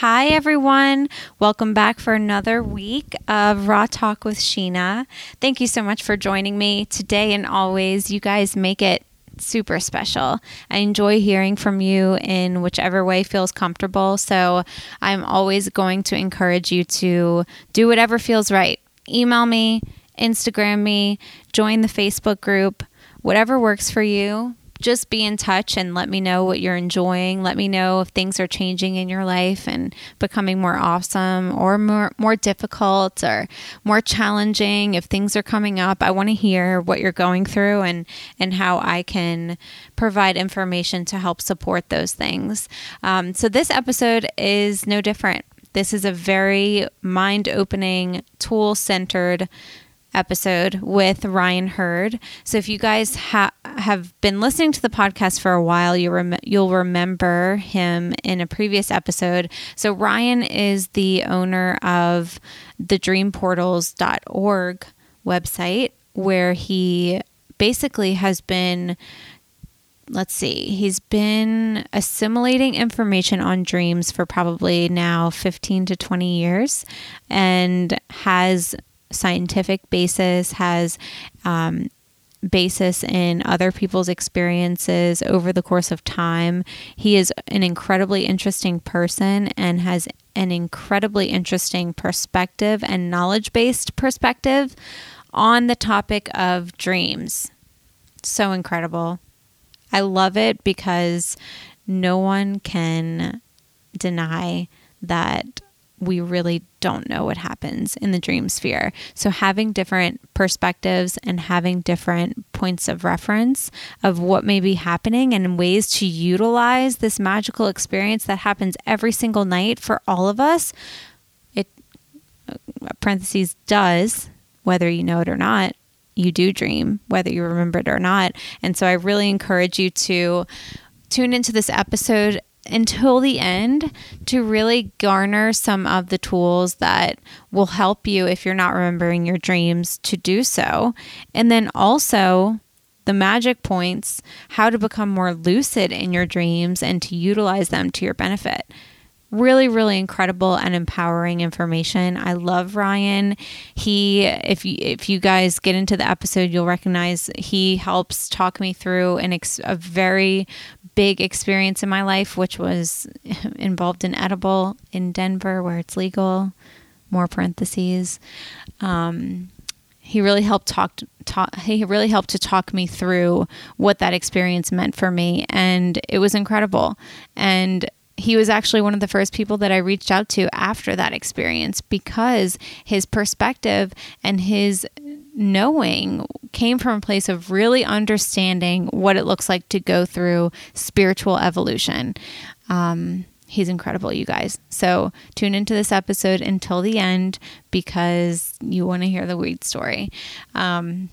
Hi, everyone. Welcome back for another week of Raw Talk with Sheena. Thank you so much for joining me today and always. You guys make it super special. I enjoy hearing from you in whichever way feels comfortable. So I'm always going to encourage you to do whatever feels right. Email me, Instagram me, join the Facebook group, whatever works for you just be in touch and let me know what you're enjoying. Let me know if things are changing in your life and becoming more awesome or more more difficult or more challenging. If things are coming up, I want to hear what you're going through and and how I can provide information to help support those things. Um, so this episode is no different. This is a very mind opening, tool centered episode with Ryan Hurd. So if you guys ha- have been listening to the podcast for a while, you rem- you'll remember him in a previous episode. So Ryan is the owner of the dreamportals.org website where he basically has been let's see, he's been assimilating information on dreams for probably now 15 to 20 years and has scientific basis, has um, basis in other people's experiences over the course of time. He is an incredibly interesting person and has an incredibly interesting perspective and knowledge based perspective on the topic of dreams. So incredible. I love it because no one can deny that we really don't know what happens in the dream sphere. So, having different perspectives and having different points of reference of what may be happening and ways to utilize this magical experience that happens every single night for all of us, it, uh, parentheses, does, whether you know it or not, you do dream, whether you remember it or not. And so, I really encourage you to tune into this episode until the end to really garner some of the tools that will help you if you're not remembering your dreams to do so. And then also the magic points, how to become more lucid in your dreams and to utilize them to your benefit really really incredible and empowering information i love ryan he if you if you guys get into the episode you'll recognize he helps talk me through an ex, a very big experience in my life, which was involved in edible in Denver, where it's legal. More parentheses. Um, he really helped talk, talk. He really helped to talk me through what that experience meant for me, and it was incredible. And he was actually one of the first people that I reached out to after that experience because his perspective and his knowing came from a place of really understanding what it looks like to go through spiritual evolution. Um, he's incredible, you guys. So tune into this episode until the end because you want to hear the weed story. Um,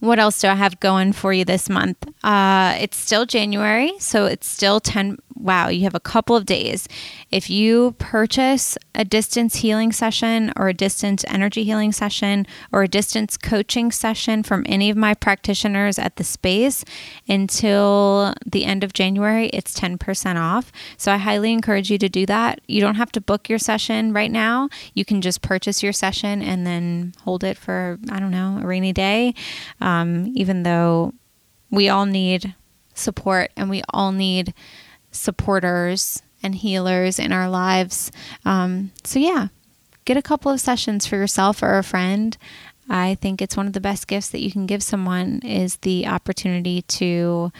what else do I have going for you this month? Uh, it's still January, so it's still 10. Wow, you have a couple of days. If you purchase a distance healing session or a distance energy healing session or a distance coaching session from any of my practitioners at the space until the end of January, it's 10% off. So I highly encourage you to do that. You don't have to book your session right now. You can just purchase your session and then hold it for, I don't know, a rainy day even though we all need support and we all need supporters and healers in our lives. Um, so, yeah, get a couple of sessions for yourself or a friend. I think it's one of the best gifts that you can give someone is the opportunity to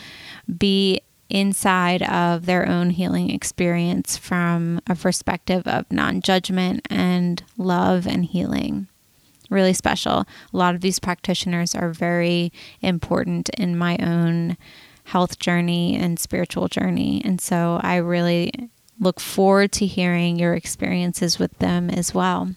be inside of their own healing experience from a perspective of non-judgment and love and healing really special. A lot of these practitioners are very important in my own health journey and spiritual journey. And so I really look forward to hearing your experiences with them as well.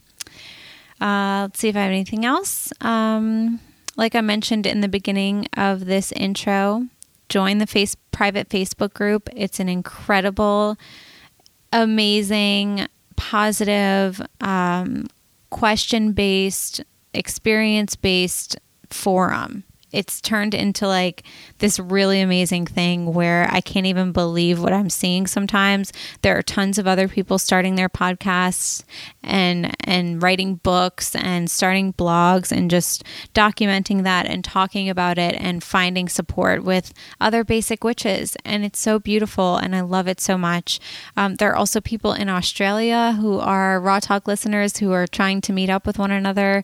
Uh, let's see if I have anything else. Um, like I mentioned in the beginning of this intro, join the face private Facebook group. It's an incredible, amazing, positive, um, question based, experience based forum. It's turned into like this really amazing thing where I can't even believe what I'm seeing sometimes. There are tons of other people starting their podcasts and and writing books and starting blogs and just documenting that and talking about it and finding support with other basic witches and it's so beautiful and I love it so much. Um, there are also people in Australia who are Raw Talk listeners who are trying to meet up with one another.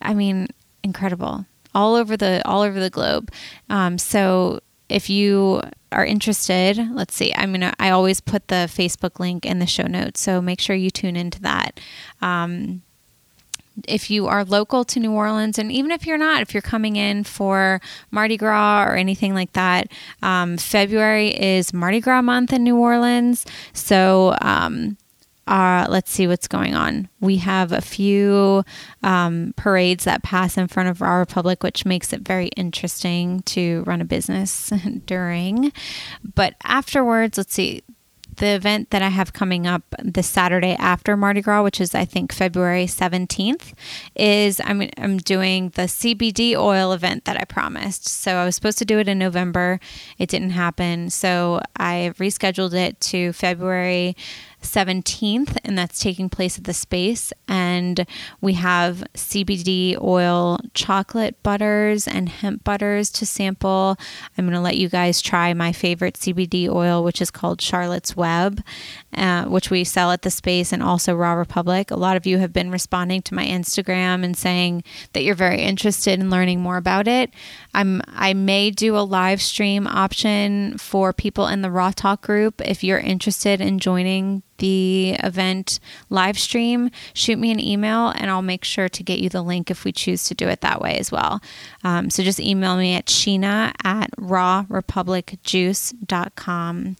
I mean, incredible all over the all over the globe. Um, so if you are interested, let's see. I'm gonna. I always put the Facebook link in the show notes, so make sure you tune into that. Um, if you are local to New Orleans, and even if you're not, if you're coming in for Mardi Gras or anything like that, um, February is Mardi Gras month in New Orleans. So um, let's see what's going on. We have a few um, parades that pass in front of Raw Republic, which makes it very interesting to run a business during. But afterwards, let's see the event that I have coming up this Saturday after Mardi Gras, which is I think February 17th, is I'm I'm doing the CBD oil event that I promised. So I was supposed to do it in November. It didn't happen. So I rescheduled it to February 17th, and that's taking place at the space. And we have CBD oil, chocolate butters, and hemp butters to sample. I'm going to let you guys try my favorite CBD oil, which is called Charlotte's Web, uh, which we sell at the space and also Raw Republic. A lot of you have been responding to my Instagram and saying that you're very interested in learning more about it. I'm I may do a live stream option for people in the Raw Talk group if you're interested in joining the event live stream, shoot me an email and I'll make sure to get you the link if we choose to do it that way as well. Um, so just email me at sheena at rawrepublicjuice.com.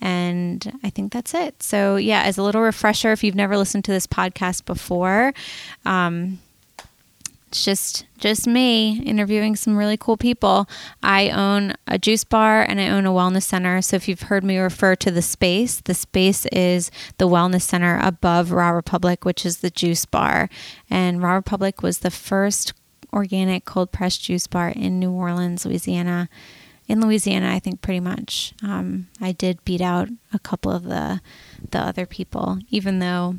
And I think that's it. So, yeah, as a little refresher, if you've never listened to this podcast before, um, it's just just me interviewing some really cool people. I own a juice bar and I own a wellness center. So if you've heard me refer to the space, the space is the wellness center above Raw Republic, which is the juice bar. And Raw Republic was the first organic cold pressed juice bar in New Orleans, Louisiana. In Louisiana, I think pretty much. Um, I did beat out a couple of the the other people, even though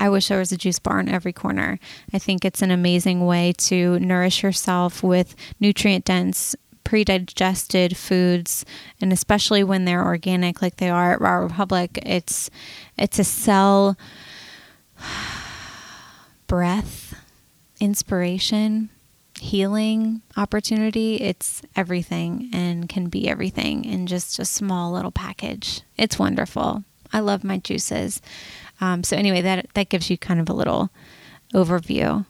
I wish there was a juice bar in every corner. I think it's an amazing way to nourish yourself with nutrient dense pre-digested foods and especially when they're organic like they are at Raw Republic it's it's a cell breath inspiration healing opportunity. It's everything and can be everything in just a small little package. It's wonderful. I love my juices um, so anyway, that that gives you kind of a little overview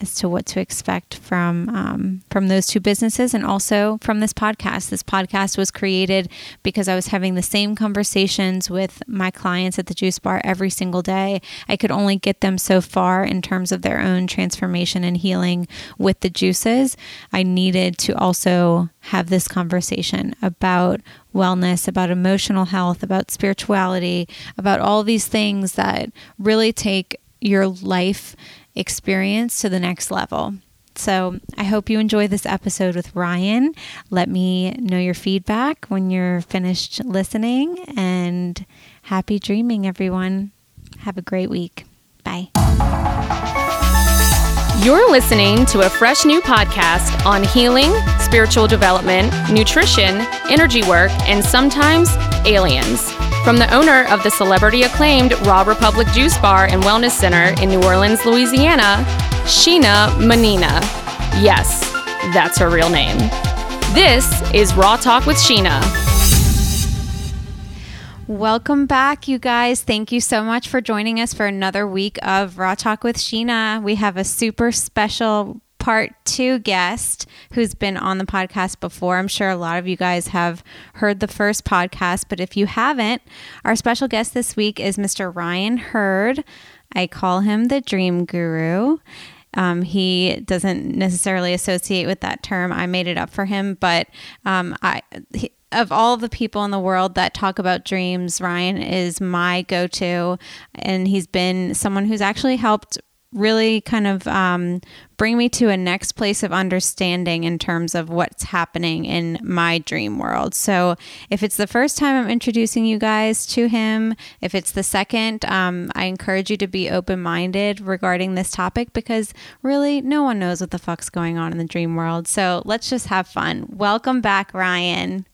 as to what to expect from um, from those two businesses and also from this podcast. This podcast was created because I was having the same conversations with my clients at the juice bar every single day. I could only get them so far in terms of their own transformation and healing with the juices. I needed to also have this conversation about wellness, about emotional health, about spirituality, about all these things that really take your life experience to the next level. So I hope you enjoy this episode with Ryan. Let me know your feedback when you're finished listening and happy dreaming, everyone. Have a great week. Bye. You're listening to a fresh new podcast on healing, spiritual development, nutrition, energy work, and sometimes aliens. From the owner of the celebrity acclaimed Raw Republic Juice Bar and Wellness Center in New Orleans, Louisiana, Sheena Manina. Yes, that's her real name. This is Raw Talk with Sheena. Welcome back, you guys. Thank you so much for joining us for another week of Raw Talk with Sheena. We have a super special part two guest who's been on the podcast before. I'm sure a lot of you guys have heard the first podcast, but if you haven't, our special guest this week is Mr. Ryan Hurd. I call him the Dream Guru. Um, he doesn't necessarily associate with that term. I made it up for him, but um, I. He, of all the people in the world that talk about dreams, Ryan is my go to. And he's been someone who's actually helped really kind of um, bring me to a next place of understanding in terms of what's happening in my dream world. So, if it's the first time I'm introducing you guys to him, if it's the second, um, I encourage you to be open minded regarding this topic because really no one knows what the fuck's going on in the dream world. So, let's just have fun. Welcome back, Ryan.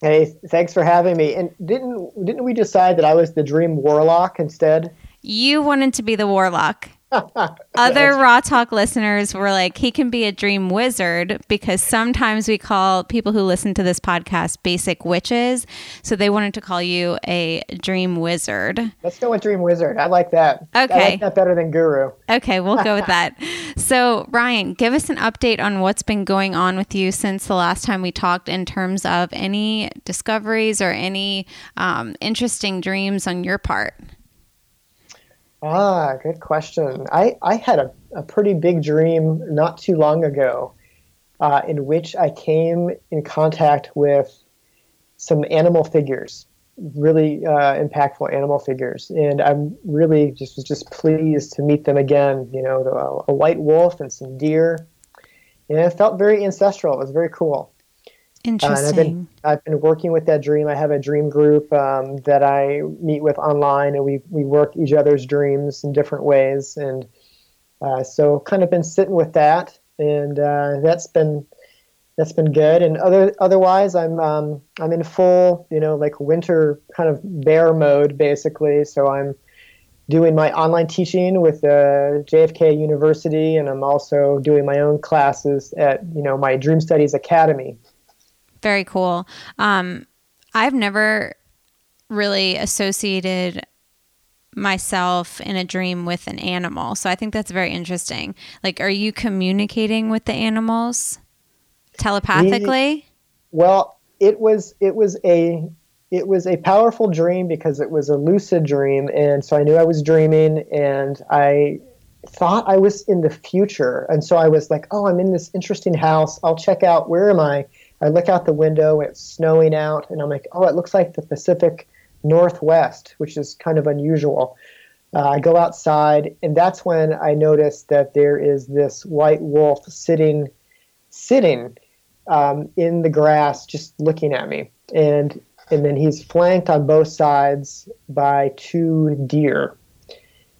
Hey, thanks for having me. And didn't didn't we decide that I was the dream warlock instead? You wanted to be the warlock. Other Raw Talk listeners were like, he can be a dream wizard because sometimes we call people who listen to this podcast basic witches. So they wanted to call you a dream wizard. Let's go with dream wizard. I like that. Okay. I like that better than guru. Okay, we'll go with that. So, Ryan, give us an update on what's been going on with you since the last time we talked in terms of any discoveries or any um, interesting dreams on your part. Ah, good question. I, I had a, a pretty big dream not too long ago uh, in which I came in contact with some animal figures, really uh, impactful animal figures. And I'm really just was just pleased to meet them again. You know, a, a white wolf and some deer. And it felt very ancestral. It was very cool. Interesting. Uh, I've been I've been working with that dream. I have a dream group um, that I meet with online, and we we work each other's dreams in different ways. And uh, so, kind of been sitting with that, and uh, that's been that's been good. And other otherwise, I'm um, I'm in full you know like winter kind of bear mode basically. So I'm doing my online teaching with uh, JFK University, and I'm also doing my own classes at you know my Dream Studies Academy very cool. Um, I've never really associated myself in a dream with an animal. So I think that's very interesting. Like, are you communicating with the animals telepathically? well, it was it was a it was a powerful dream because it was a lucid dream, and so I knew I was dreaming, and I thought I was in the future, and so I was like, "Oh, I'm in this interesting house. I'll check out. Where am I?" I look out the window, it's snowing out, and I'm like, oh, it looks like the Pacific Northwest, which is kind of unusual. Uh, I go outside, and that's when I notice that there is this white wolf sitting, sitting um, in the grass, just looking at me, and and then he's flanked on both sides by two deer,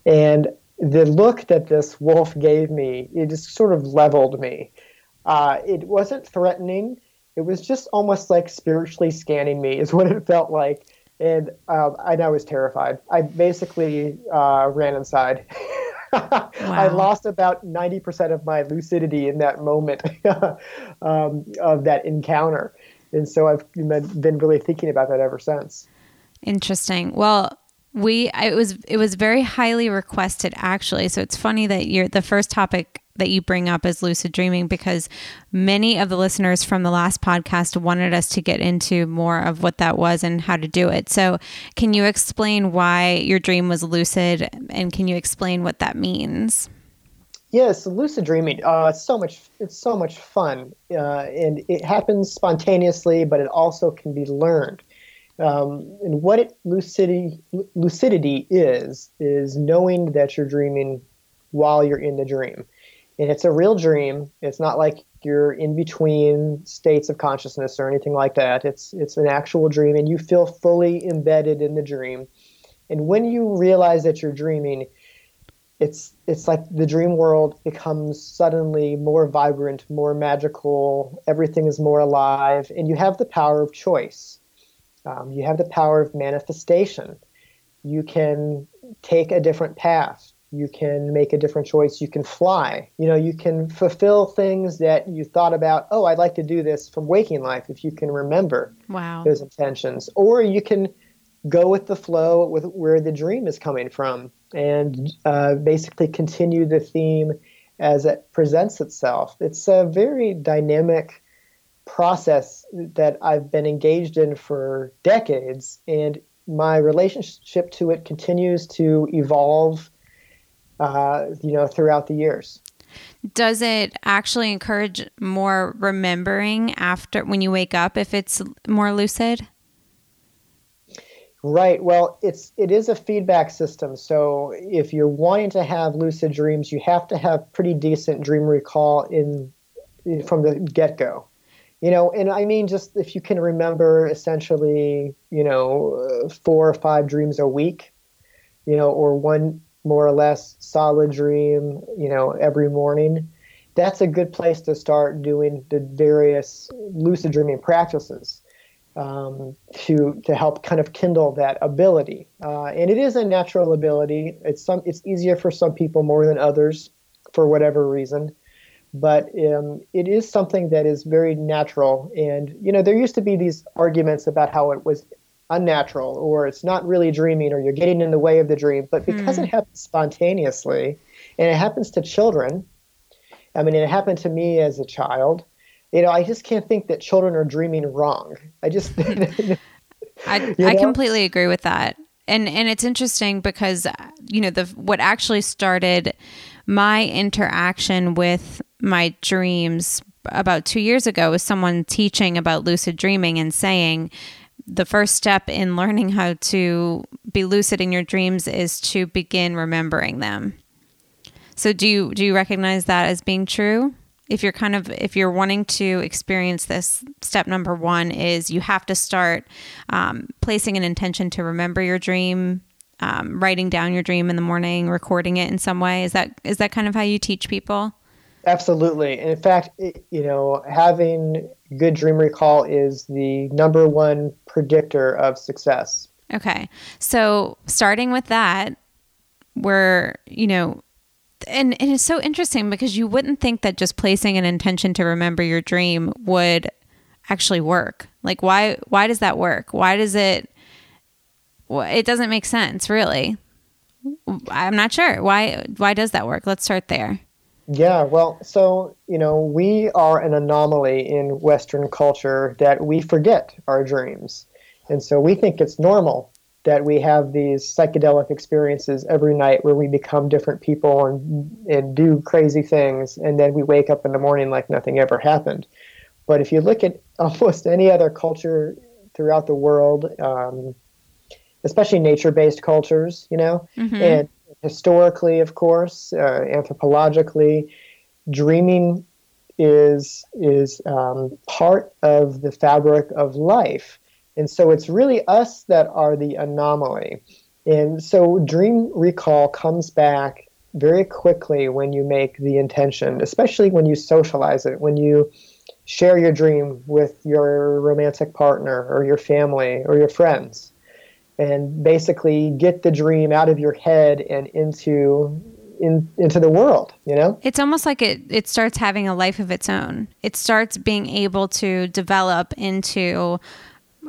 and the look that this wolf gave me, it just sort of leveled me. Uh, it wasn't threatening it was just almost like spiritually scanning me is what it felt like. And um, I, I was terrified. I basically uh, ran inside. Wow. i lost about 90% of my lucidity in that moment um, of that encounter. And so i've been really thinking about that ever since. Interesting. Well we it was it was very highly requested actually. So it's funny that you're the first topic that you bring up is lucid dreaming because many of the listeners from the last podcast wanted us to get into more of what that was and how to do it. So, can you explain why your dream was lucid and can you explain what that means? Yes, lucid dreaming. Uh, it's so much. It's so much fun, uh, and it happens spontaneously, but it also can be learned. Um, and what it, lucidity lucidity is is knowing that you're dreaming while you're in the dream and it's a real dream. It's not like you're in between states of consciousness or anything like that. It's it's an actual dream, and you feel fully embedded in the dream. And when you realize that you're dreaming, it's it's like the dream world becomes suddenly more vibrant, more magical. Everything is more alive, and you have the power of choice. Um, you have the power of manifestation. You can take a different path you can make a different choice. You can fly. You know you can fulfill things that you thought about oh i'd like to do this from waking life if you can remember wow. those intentions. Or you can go with the flow with where the dream is coming from and uh, basically continue the theme as it presents itself. It's a very dynamic process that i've been engaged in for decades and my relationship to it continues to evolve uh, you know, throughout the years. Does it actually encourage more remembering after when you wake up if it's more lucid? Right. Well, it's it is a feedback system. So if you're wanting to have lucid dreams, you have to have pretty decent dream recall in from the get go. You know, and I mean, just if you can remember essentially, you know, four or five dreams a week, you know, or one more or less solid dream, you know, every morning, that's a good place to start doing the various lucid dreaming practices um, to to help kind of kindle that ability. Uh, and it is a natural ability. It's some it's easier for some people more than others for whatever reason. But um, it is something that is very natural. And you know, there used to be these arguments about how it was unnatural or it's not really dreaming or you're getting in the way of the dream. But because mm. it happens spontaneously and it happens to children, I mean, it happened to me as a child. You know, I just can't think that children are dreaming wrong. I just, I, I completely agree with that. And and it's interesting because you know the what actually started my interaction with my dreams about 2 years ago was someone teaching about lucid dreaming and saying the first step in learning how to be lucid in your dreams is to begin remembering them. So do you do you recognize that as being true? If you're kind of if you're wanting to experience this, step number one is you have to start um, placing an intention to remember your dream, um, writing down your dream in the morning, recording it in some way. Is that is that kind of how you teach people? Absolutely. And in fact, it, you know, having good dream recall is the number one predictor of success. Okay. So, starting with that, we're, you know, and, and it's so interesting because you wouldn't think that just placing an intention to remember your dream would actually work. Like why why does that work? Why does it it doesn't make sense, really. I'm not sure. Why why does that work? Let's start there. Yeah, well, so, you know, we are an anomaly in Western culture that we forget our dreams. And so we think it's normal that we have these psychedelic experiences every night where we become different people and, and do crazy things, and then we wake up in the morning like nothing ever happened. But if you look at almost any other culture throughout the world, um, especially nature based cultures, you know, mm-hmm. and historically, of course, uh, anthropologically, dreaming is is um, part of the fabric of life. And so it's really us that are the anomaly. And so dream recall comes back very quickly when you make the intention, especially when you socialize it, when you share your dream with your romantic partner or your family or your friends and basically get the dream out of your head and into in, into the world you know it's almost like it it starts having a life of its own it starts being able to develop into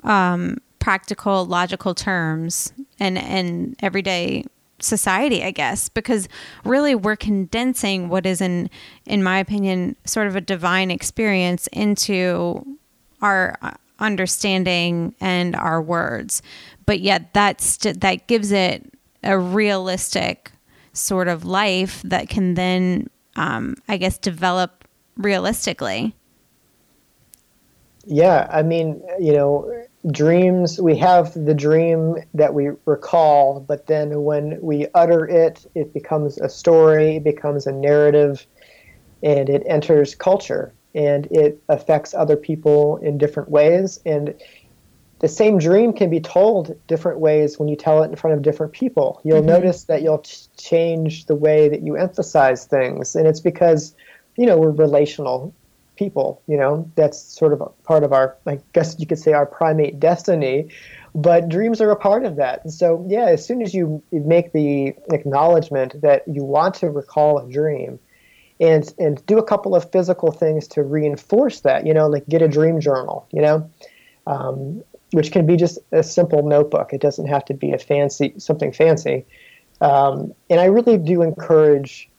um, practical, logical terms and and everyday society, I guess, because really we're condensing what is in in my opinion sort of a divine experience into our uh, understanding and our words. But yet that's that gives it a realistic sort of life that can then um, I guess develop realistically. Yeah, I mean, you know, dreams, we have the dream that we recall, but then when we utter it, it becomes a story, it becomes a narrative, and it enters culture and it affects other people in different ways. And the same dream can be told different ways when you tell it in front of different people. You'll mm-hmm. notice that you'll change the way that you emphasize things, and it's because you know we're relational people. You know, that's sort of a part of our, I guess you could say, our primate destiny. But dreams are a part of that. And so, yeah, as soon as you make the acknowledgement that you want to recall a dream, and and do a couple of physical things to reinforce that, you know, like get a dream journal, you know, um, which can be just a simple notebook. It doesn't have to be a fancy something fancy. Um, and I really do encourage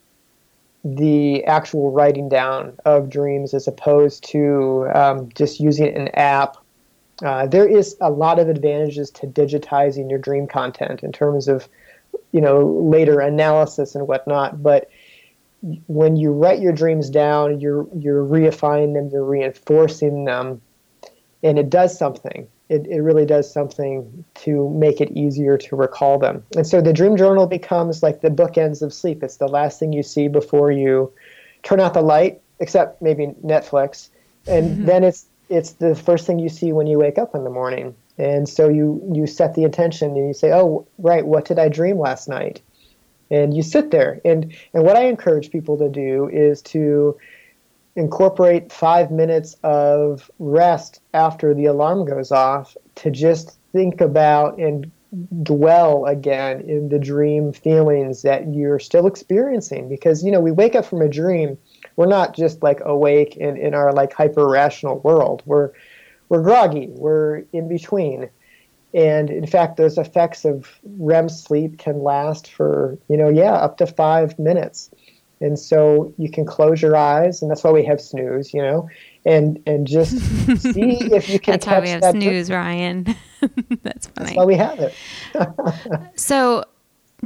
the actual writing down of dreams as opposed to um, just using an app. Uh, there is a lot of advantages to digitizing your dream content in terms of, you know, later analysis and whatnot. But when you write your dreams down, you're you're reifying them, you're reinforcing them, and it does something. It, it really does something to make it easier to recall them. And so the dream journal becomes like the bookends of sleep. It's the last thing you see before you turn out the light, except maybe Netflix. And mm-hmm. then it's it's the first thing you see when you wake up in the morning. And so you you set the intention and you say, "Oh, right, what did I dream last night?" And you sit there. And and what I encourage people to do is to incorporate five minutes of rest after the alarm goes off to just think about and dwell again in the dream feelings that you're still experiencing. Because you know we wake up from a dream we're not just like awake in, in our like hyper rational world. We're we're groggy. We're in between. And in fact those effects of rem sleep can last for you know yeah up to five minutes and so you can close your eyes, and that's why we have snooze, you know, and and just see if you can. That's why we have snooze, Ryan. that's funny. That's why we have it. so,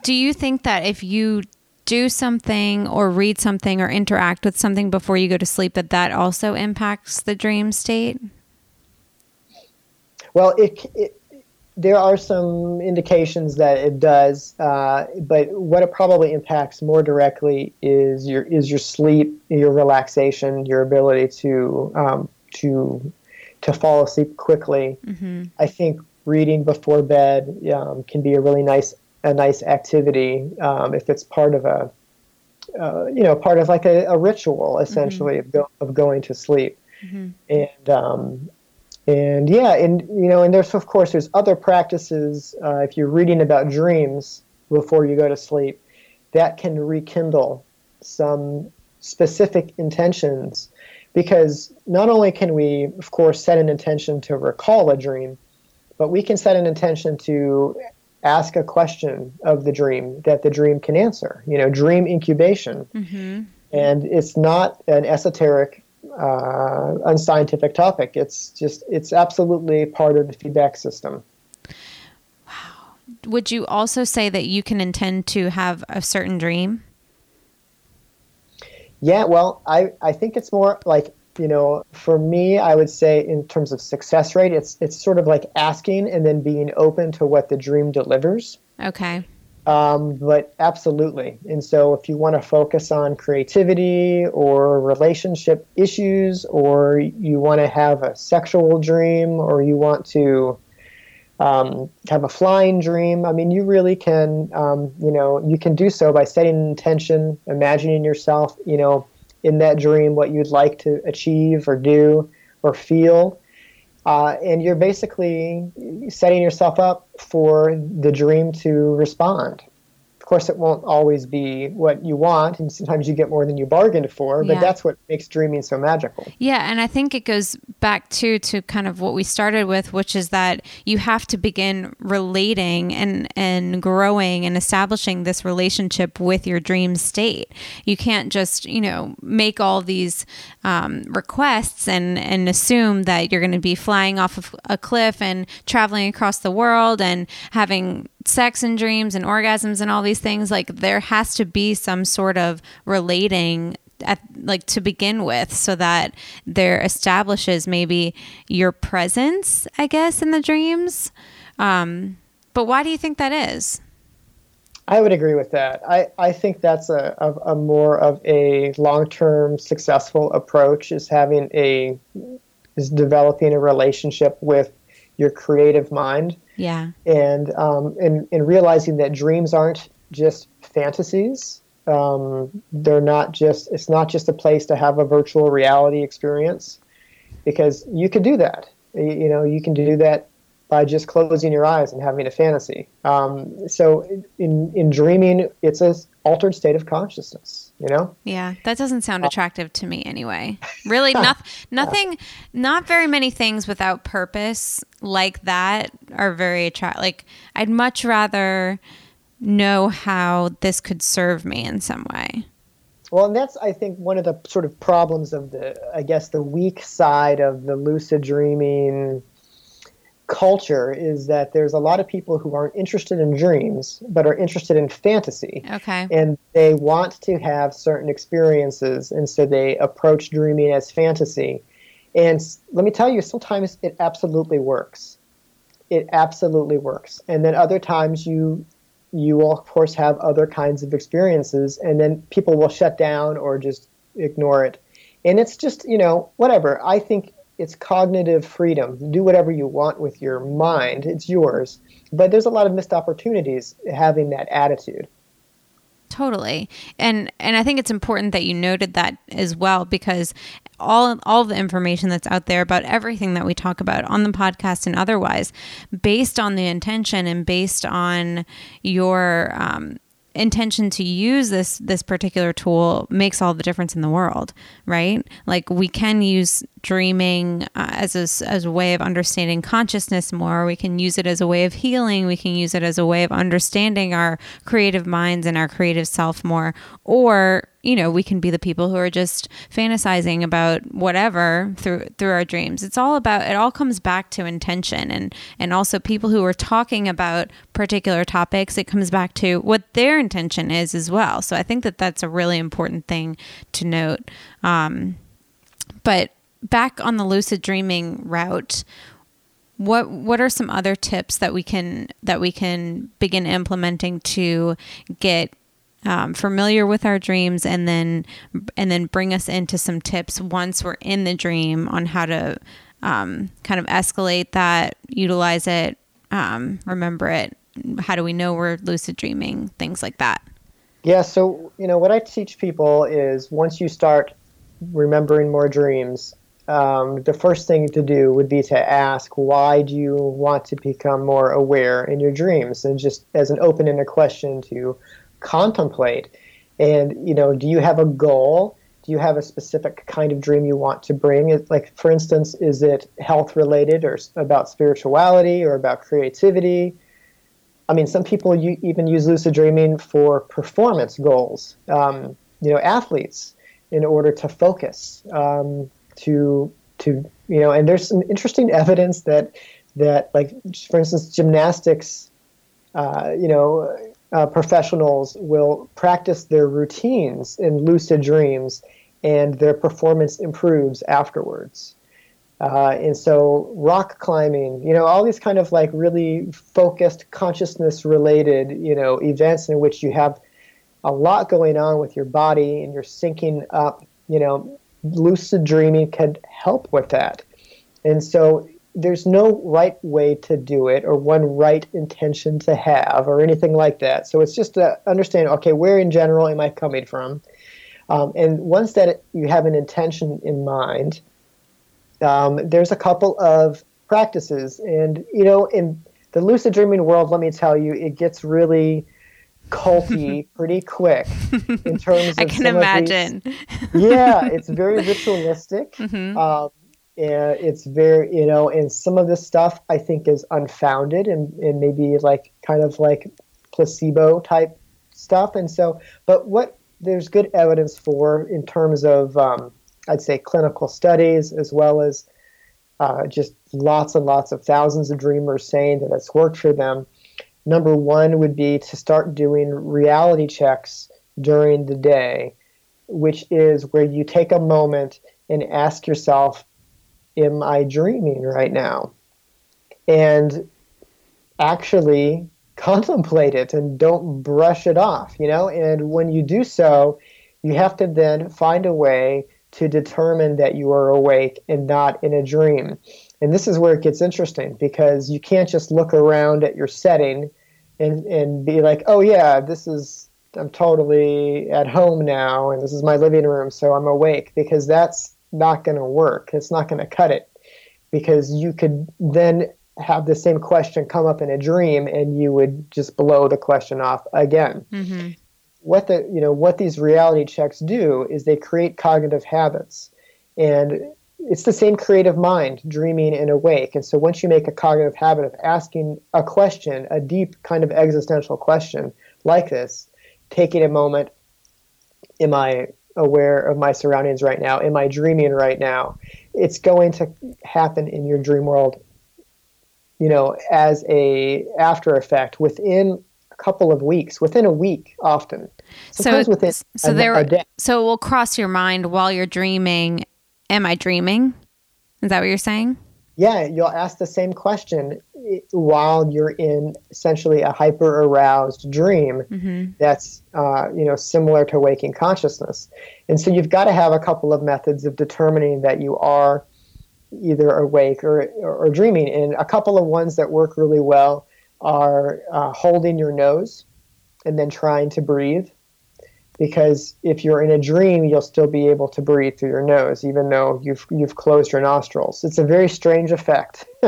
do you think that if you do something or read something or interact with something before you go to sleep, that that also impacts the dream state? Well, it, it there are some indications that it does, uh, but what it probably impacts more directly is your is your sleep, your relaxation, your ability to um, to to fall asleep quickly. Mm-hmm. I think reading before bed um, can be a really nice a nice activity um, if it's part of a uh, you know part of like a, a ritual essentially mm-hmm. of, go, of going to sleep. Mm-hmm. And um, and yeah, and you know, and there's of course there's other practices. Uh, if you're reading about dreams before you go to sleep, that can rekindle some specific intentions, because not only can we, of course, set an intention to recall a dream, but we can set an intention to ask a question of the dream that the dream can answer. You know, dream incubation, mm-hmm. and it's not an esoteric uh, unscientific topic. It's just it's absolutely part of the feedback system. Wow. Would you also say that you can intend to have a certain dream? Yeah, well, I, I think it's more like, you know, for me, I would say in terms of success rate, it's it's sort of like asking and then being open to what the dream delivers. Okay. Um, but absolutely. And so if you want to focus on creativity or relationship issues, or you want to have a sexual dream, or you want to um, have a flying dream, I mean, you really can, um, you know, you can do so by setting intention, imagining yourself, you know, in that dream, what you'd like to achieve or do or feel. Uh, and you're basically setting yourself up for the dream to respond course, it won't always be what you want, and sometimes you get more than you bargained for. But yeah. that's what makes dreaming so magical. Yeah, and I think it goes back to to kind of what we started with, which is that you have to begin relating and and growing and establishing this relationship with your dream state. You can't just you know make all these um, requests and and assume that you're going to be flying off of a cliff and traveling across the world and having sex and dreams and orgasms and all these things like there has to be some sort of relating at like to begin with so that there establishes maybe your presence i guess in the dreams. Um, but why do you think that is? I would agree with that. I, I think that's a, a, a more of a long-term successful approach is having a is developing a relationship with your creative mind yeah. And um, and, and realizing that dreams aren't just fantasies. Um, they're not just. It's not just a place to have a virtual reality experience, because you could do that. You, know, you can do that by just closing your eyes and having a fantasy. Um, so in in dreaming, it's a altered state of consciousness you know? Yeah that doesn't sound attractive to me anyway. Really not, nothing not very many things without purpose like that are very attractive like i'd much rather know how this could serve me in some way. Well and that's i think one of the sort of problems of the i guess the weak side of the lucid dreaming culture is that there's a lot of people who aren't interested in dreams but are interested in fantasy. Okay. And they want to have certain experiences and so they approach dreaming as fantasy. And let me tell you sometimes it absolutely works. it absolutely works. And then other times you you will of course have other kinds of experiences and then people will shut down or just ignore it. And it's just, you know, whatever. I think it's cognitive freedom. Do whatever you want with your mind. It's yours. But there's a lot of missed opportunities having that attitude. Totally. And and I think it's important that you noted that as well because all all the information that's out there about everything that we talk about on the podcast and otherwise based on the intention and based on your um, intention to use this this particular tool makes all the difference in the world right? Like we can use dreaming uh, as a, as a way of understanding consciousness more. We can use it as a way of healing. We can use it as a way of understanding our creative minds and our creative self more. Or you know, we can be the people who are just fantasizing about whatever through through our dreams. It's all about it all comes back to intention and and also people who are talking about particular topics, it comes back to what their intention is as well. So I think that that's a really important thing to note. Um, but back on the lucid dreaming route, what what are some other tips that we can that we can begin implementing to get um, familiar with our dreams and then and then bring us into some tips once we're in the dream on how to um, kind of escalate that utilize it um, remember it. How do we know we're lucid dreaming? Things like that. Yeah so you know what i teach people is once you start remembering more dreams um, the first thing to do would be to ask why do you want to become more aware in your dreams? And just as an open-ended question to contemplate. And you know, do you have a goal? Do you have a specific kind of dream you want to bring? Like, for instance, is it health related or about spirituality or about creativity? I mean, some people even use lucid dreaming for performance goals. Um, you know, athletes in order to focus, um, to to you know, and there's some interesting evidence that that like, for instance, gymnastics, uh, you know, uh, professionals will practice their routines in lucid dreams and their performance improves afterwards. Uh, and so, rock climbing, you know, all these kind of like really focused, consciousness related, you know, events in which you have a lot going on with your body and you're syncing up, you know, lucid dreaming could help with that. And so, there's no right way to do it or one right intention to have or anything like that. So it's just to understand, okay, where in general am I coming from? Um, and once that you have an intention in mind, um, there's a couple of practices. And, you know, in the lucid dreaming world, let me tell you, it gets really culty pretty quick in terms of I can imagine. These, yeah, it's very ritualistic. Mm-hmm. Um, and it's very you know and some of this stuff i think is unfounded and, and maybe like kind of like placebo type stuff. And so but what there's good evidence for in terms of um, i'd say clinical studies as well as uh, just lots and lots of thousands of dreamers saying that it's worked for them. Number one would be to start doing reality checks during the day which is where you take a moment and ask yourself am I dreaming right now? And actually contemplate it and don't brush it off, you know? And when you do so, you have to then find a way to determine that you are awake and not in a dream. And this is where it gets interesting because you can't just look around at your setting and, and be like, oh, yeah, this is, I'm totally at home now and this is my living room, so I'm awake, because that's not going to work. It's not going to cut it because you could then have the same question come up in a dream and you would just blow the question off again. Mm-hmm. What the you know what these reality checks do is they create cognitive habits, and it's the same creative mind, dreaming and awake. And so once you make a cognitive habit of asking a question, a deep kind of existential question like this, taking a moment, am I aware of my surroundings right now? Am I dreaming right now? It's going to happen in your dream world, you know, as a after effect within a couple of weeks, within a week, often. Sometimes so, within so a, there, a day. so it will cross your mind while you're dreaming. Am I dreaming? Is that what you're saying? Yeah, you'll ask the same question. While you're in essentially a hyper aroused dream Mm-hmm. that's uh, you know similar to waking consciousness. And so you've got to have a couple of methods of determining that you are either awake or, or, or dreaming. And a couple of ones that work really well are uh, holding your nose and then trying to breathe because if you're in a dream you'll still be able to breathe through your nose even though you've you've closed your nostrils it's a very strange effect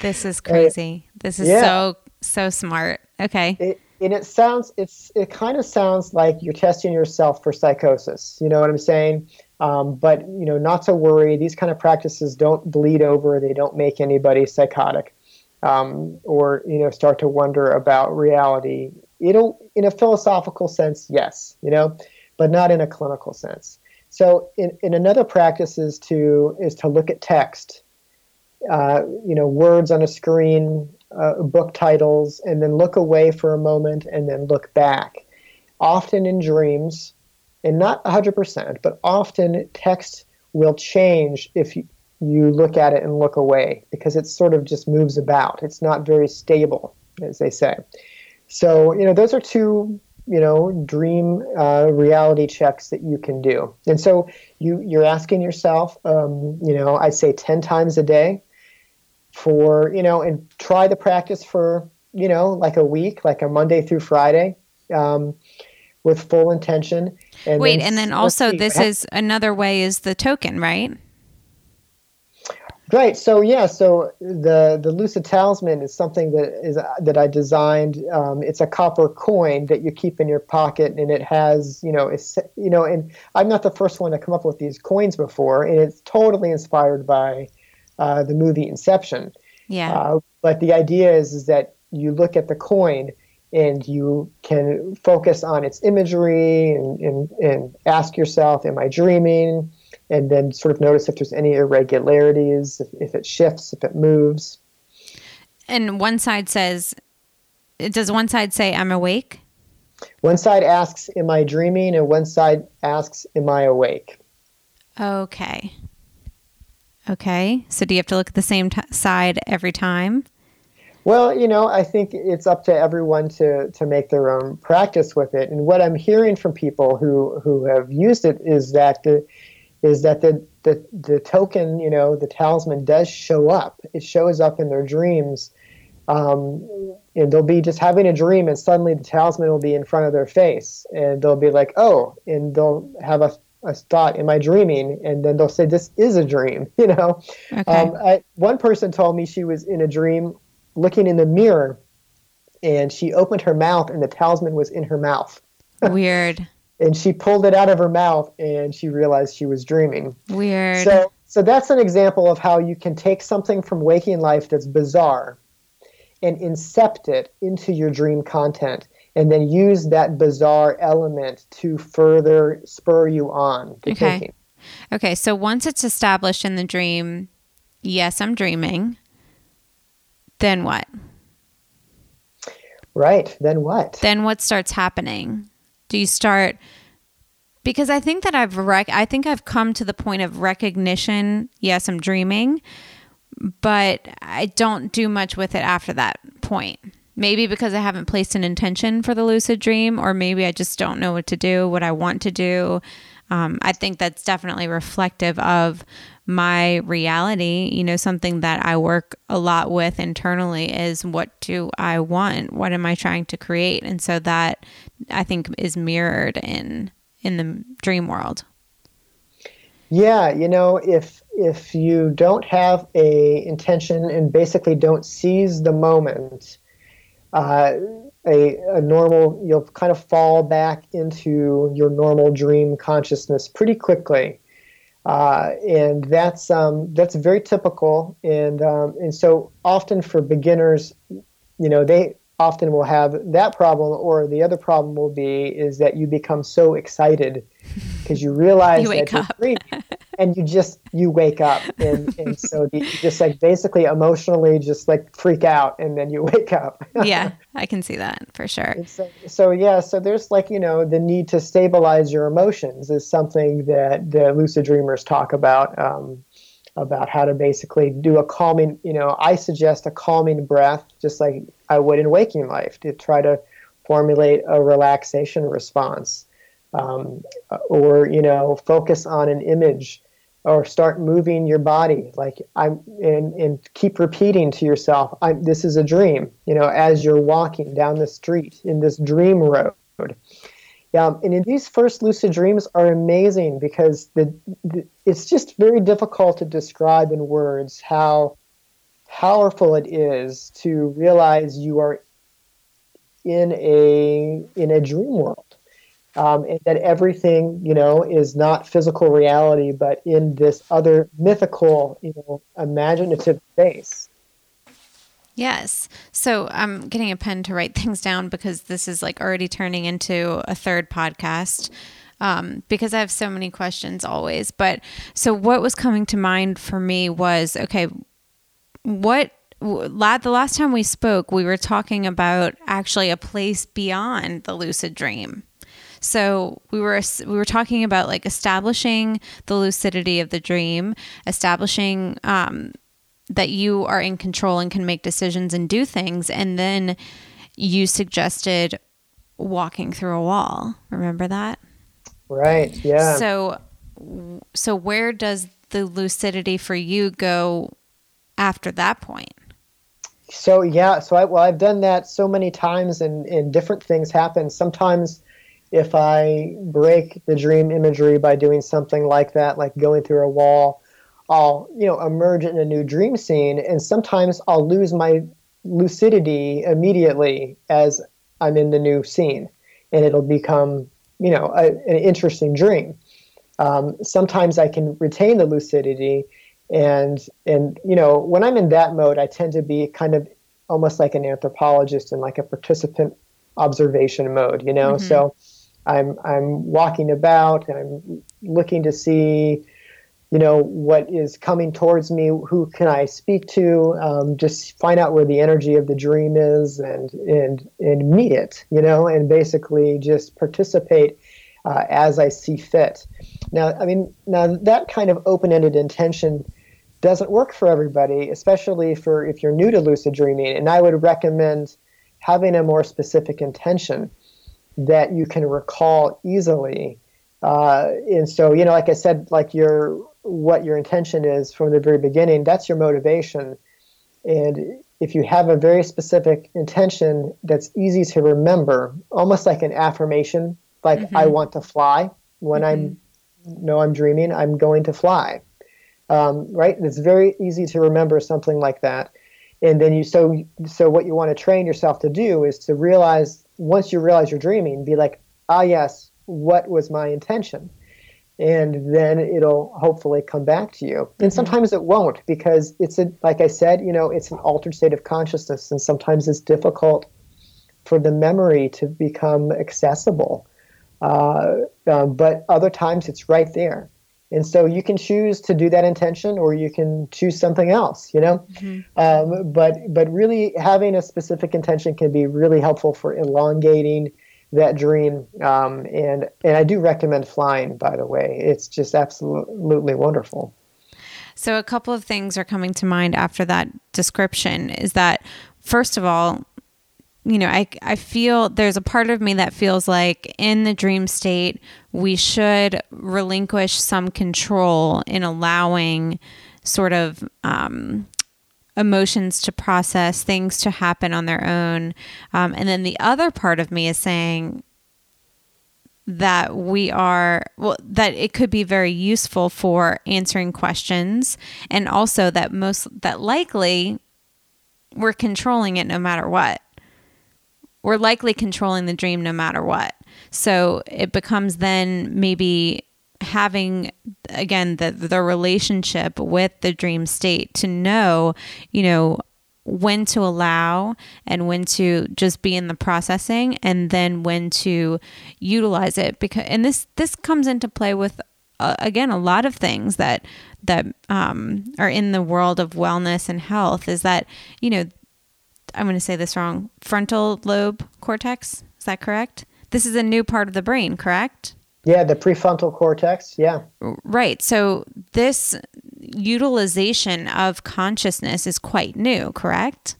This is crazy. This is Yeah. so so smart. Okay. it, and it sounds it's it kind of sounds like you're testing yourself for psychosis you know what i'm saying um, but you know not to worry these kind of practices don't bleed over they don't make anybody psychotic um, or you know start to wonder about reality it'll in a philosophical sense yes you know but not in a clinical sense. So in, in another practice is to is to look at text uh, you know words on a screen uh, book titles and then look away for a moment and then look back. Often in dreams and not 100% but often text will change if you, you look at it and look away because it sort of just moves about. It's not very stable as they say so you know those are two you know dream uh, reality checks that you can do and so you you're asking yourself um, you know I'd say 10 times a day for you know and try the practice for you know like a week like a monday through friday um, with full intention and Wait, and then also this is another way is the token, right? Right. So yeah. So the the lucid talisman is something that is that I designed. Um, it's a copper coin that you keep in your pocket, and it has you know it's you know. And I'm not the first one to come up with these coins before, and it's totally inspired by uh, the movie Inception. Yeah. Uh, but the idea is is that you look at the coin and you can focus on its imagery and, and, and ask yourself, am I dreaming? And then sort of notice if there's any irregularities, if, if it shifts, if it moves. and one side says does one side say I'm awake? One side asks, am I dreaming? And one side asks, am I awake? Okay. Okay. So do you have to look at the same t- side every time? Well, you know, I think it's up to everyone to, to make their own practice with it. And what I'm hearing from people who, who have used it is that the is that the, the the token, you know, the talisman does show up. It shows up in their dreams. Um, and they'll be just having a dream, and suddenly the talisman will be in front of their face, and they'll be like, "Oh!" and they'll have a, a thought, "Am I dreaming?" And then they'll say, "This is a dream," you know. Okay. Um, I, one person told me she was in a dream looking in the mirror and she opened her mouth and the talisman was in her mouth. Weird. And she pulled it out of her mouth and she realized she was dreaming. Weird. So, so that's an example of how you can take something from waking life that's bizarre and incept it into your dream content and then use that bizarre element to further spur you on to Okay. thinking. okay. So once it's established in the dream, yes, I'm dreaming. Then what? Right. Then what? then what starts happening? You start because I think that I've rec- I think I've come to the point of recognition. Yes, I'm dreaming, but I don't do much with it after that point. Maybe because I haven't placed an intention for the lucid dream, or maybe I just don't know what to do, what I want to do. Um, I think that's definitely reflective of my reality. You know, something that I work a lot with internally is what do I want? What am I trying to create? And so that I think is mirrored in in the dream world. Yeah, you know, if if you don't have a intention and basically don't seize the moment, uh, a, a normal you'll kind of fall back into your normal dream consciousness pretty quickly, uh, and that's um, that's very typical. And um, and so often for beginners, you know, they often will have that problem, or the other problem will be is that you become so excited because you realize You wake that you're dreaming, and you just you wake up and, and so you just like basically emotionally just like freak out and then you wake up yeah, I can see that for sure. So, so yeah so there's like you know the need to stabilize your emotions is something that the lucid dreamers talk about um, about how to basically do a calming, you know, I suggest a calming breath, just like I would in waking life, to try to formulate a relaxation response. Um, or, you know, focus on an image or start moving your body like i'm and, and keep repeating to yourself I'm, this is a dream you know as you're walking down the street in this dream road um, and in these first lucid dreams are amazing because the, the, it's just very difficult to describe in words how powerful it is to realize you are in a in a dream world. Um, and that everything you know is not physical reality but in this other mythical you know imaginative space Yes. So I'm getting a pen to write things down because this is like already turning into a third podcast um, because I have so many questions always. But so what was coming to mind for me was okay, what the last time we spoke, we were talking about actually a place beyond the lucid dream. So we were we were talking about like establishing the lucidity of the dream, establishing um, that you are in control and can make decisions and do things. And then you suggested walking through a wall. Remember that? Right. Yeah. So, so where does the lucidity for you go after that point? So yeah, so I, well, I've done that so many times, and and different things happen. Sometimes, if I break the dream imagery by doing something like that, like going through a wall, I'll, you know, emerge in a new dream scene, and sometimes I'll lose my lucidity immediately as I'm in the new scene, and it'll become, you know, a, an interesting dream. Um, sometimes I can retain the lucidity, and and you know, when I'm in that mode, I tend to be kind of almost like an anthropologist in like a participant observation mode, you know. Mm-hmm. So I'm I'm walking about and I'm looking to see you know what is coming towards me who can i speak to um, just find out where the energy of the dream is and and and meet it you know and basically just participate uh, as i see fit. Now i mean now that kind of open-ended intention doesn't work for everybody especially for if you're new to lucid dreaming. And i would recommend having a more specific intention that you can recall easily uh, and so, you know, like I said, like your what your intention is from the very beginning, that's your motivation. And if you have a very specific intention that's easy to remember, almost like an affirmation, like mm-hmm. I want to fly. When mm-hmm. I'm know I'm dreaming, I'm going to fly. Um, right? It's very easy to remember something like that. And then you so so what you want to train yourself to do is to realize once you realize you're dreaming, be like, ah yes, what was my intention? And then it'll hopefully come back to you. And mm-hmm. sometimes it won't because it's a, like I said, you know, it's an altered state of consciousness, and sometimes it's difficult for the memory to become accessible. Uh, um, but other times it's right there. And so you can choose to do that intention or you can choose something else, you know? Mm-hmm. Um, but, but really having a specific intention can be really helpful for elongating that dream. Um, and and I do recommend flying. By the way, it's just absolutely wonderful. So a couple of things are coming to mind after that description. Is that first of all, you know, I I feel there's a part of me that feels like in the dream state we should relinquish some control in allowing sort of um, emotions to process, things to happen on their own. Um, and then the other part of me is saying that we are, well, that it could be very useful for answering questions. And also that most, that likely we're controlling it no matter what. We're likely controlling the dream no matter what. So it becomes then maybe having again the the relationship with the dream state to know you know when to allow and when to just be in the processing and then when to utilize it because and this this comes into play with uh, again a lot of things that that um, are in the world of wellness and health is that you know i'm going to say this wrong frontal lobe cortex is that correct? This is a new part of the brain correct yeah, the prefrontal cortex. Yeah. Right. So this utilization of consciousness is quite new, correct?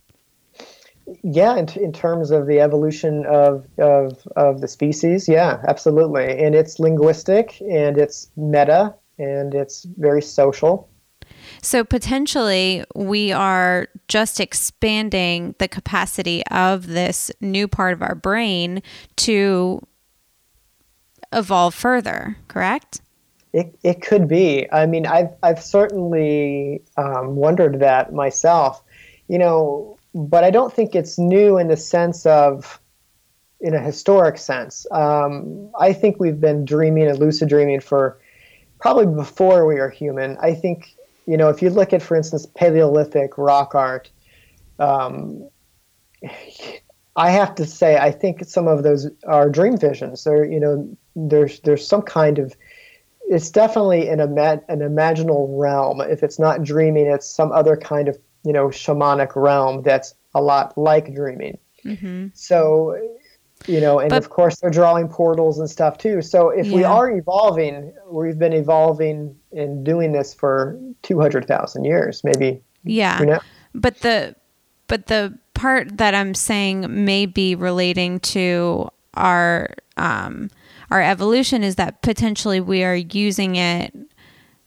Yeah, in, in terms of the evolution of, of, of the species, yeah, absolutely. And it's linguistic and it's meta and it's very social. So potentially, we are just expanding the capacity of this new part of our brain to evolve further, correct? It, it could be. I mean, I've, I've certainly um, wondered that myself, you know, but I don't think it's new in the sense of, in a historic sense. Um, I think we've been dreaming and lucid dreaming for probably before we are human. I think, you know, if you look at, for instance, Paleolithic rock art, um, I have to say, I think some of those are dream visions. Or, you know, there's there's some kind of it's definitely an, ima- an imaginal realm. If it's not dreaming, it's some other kind of you know shamanic realm that's a lot like dreaming. Mm-hmm. So, you know, and but, of course they're drawing portals and stuff too. So if yeah. we are evolving, we've been evolving and doing this for two hundred thousand years, maybe. Yeah, you know? but the but the part that I'm saying may be relating to our um, our evolution is that potentially we are using it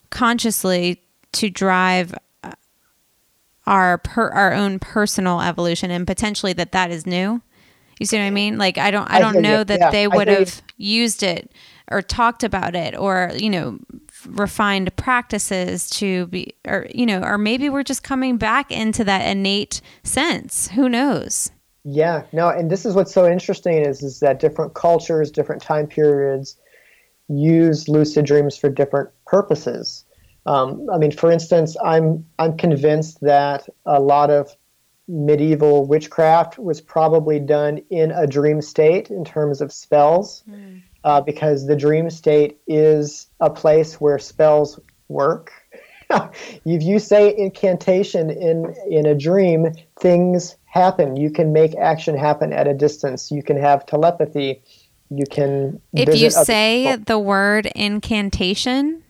consciously to drive our per, our own personal evolution and potentially that that is new. You see what i mean? Like i don't i don't know that yeah, they would have used it or talked about it or you know refined practices to be or you know or maybe we're just coming back into that innate sense. Who knows yeah, no, and this is what's so interesting is is that different cultures, different time periods use lucid dreams for different purposes. Um, I mean, for instance, I'm I'm convinced that a lot of medieval witchcraft was probably done in a dream state in terms of spells, mm. uh, because the dream state is a place where spells work. if you say incantation in in a dream, things happen. You can make action happen at a distance. You can have telepathy. You can. If you say people. the word incantation,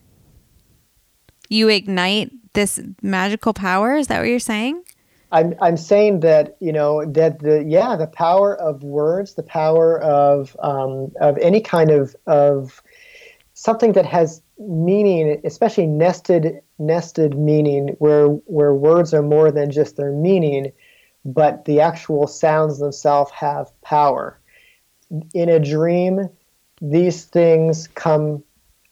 you ignite this magical power. Is that what you're saying? I'm I'm saying that you know that the yeah the power of words, the power of um, of any kind of of something that has meaning, especially nested nested meaning, where where words are more than just their meaning but the actual sounds themselves have power. In a dream, these things come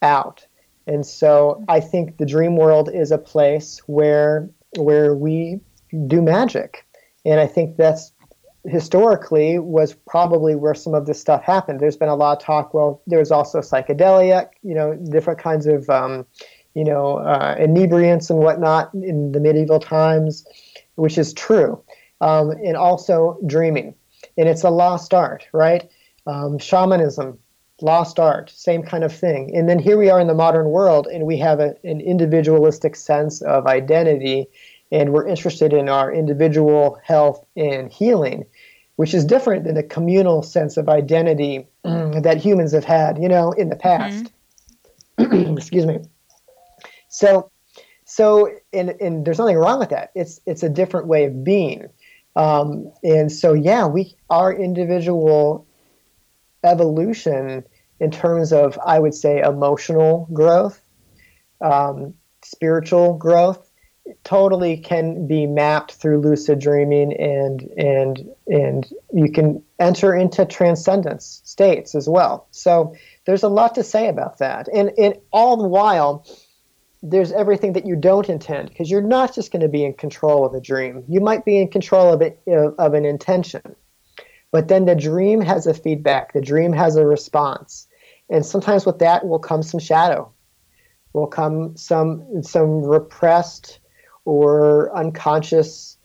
out. And so I think the dream world is a place where where we do magic. And I think that's historically was probably where some of this stuff happened. There's been a lot of talk. Well, there's also psychedelia, you know, different kinds of, um, you know, uh, inebriants and whatnot in the medieval times, which is true um, and also dreaming. And it's a lost art, right? Um, shamanism, lost art, same kind of thing. And then here we are in the modern world, and we have a, an individualistic sense of identity, and we're interested in our individual health and healing, which is different than the communal sense of identity that humans have had, you know, in the past. Mm-hmm. Excuse me. So, so, and, and there's nothing wrong with that. It's it's a different way of being. Um, and so, yeah, we our individual evolution in terms of, I would say, emotional growth, um, spiritual growth, totally can be mapped through lucid dreaming, and and and you can enter into transcendence states as well. So there's a lot to say about that, and and all the while there's everything that you don't intend because you're not just going to be in control of a dream. You might be in control of it of an intention, but then the dream has a feedback. The dream has a response, and sometimes with that will come some shadow, will come some some repressed or unconscious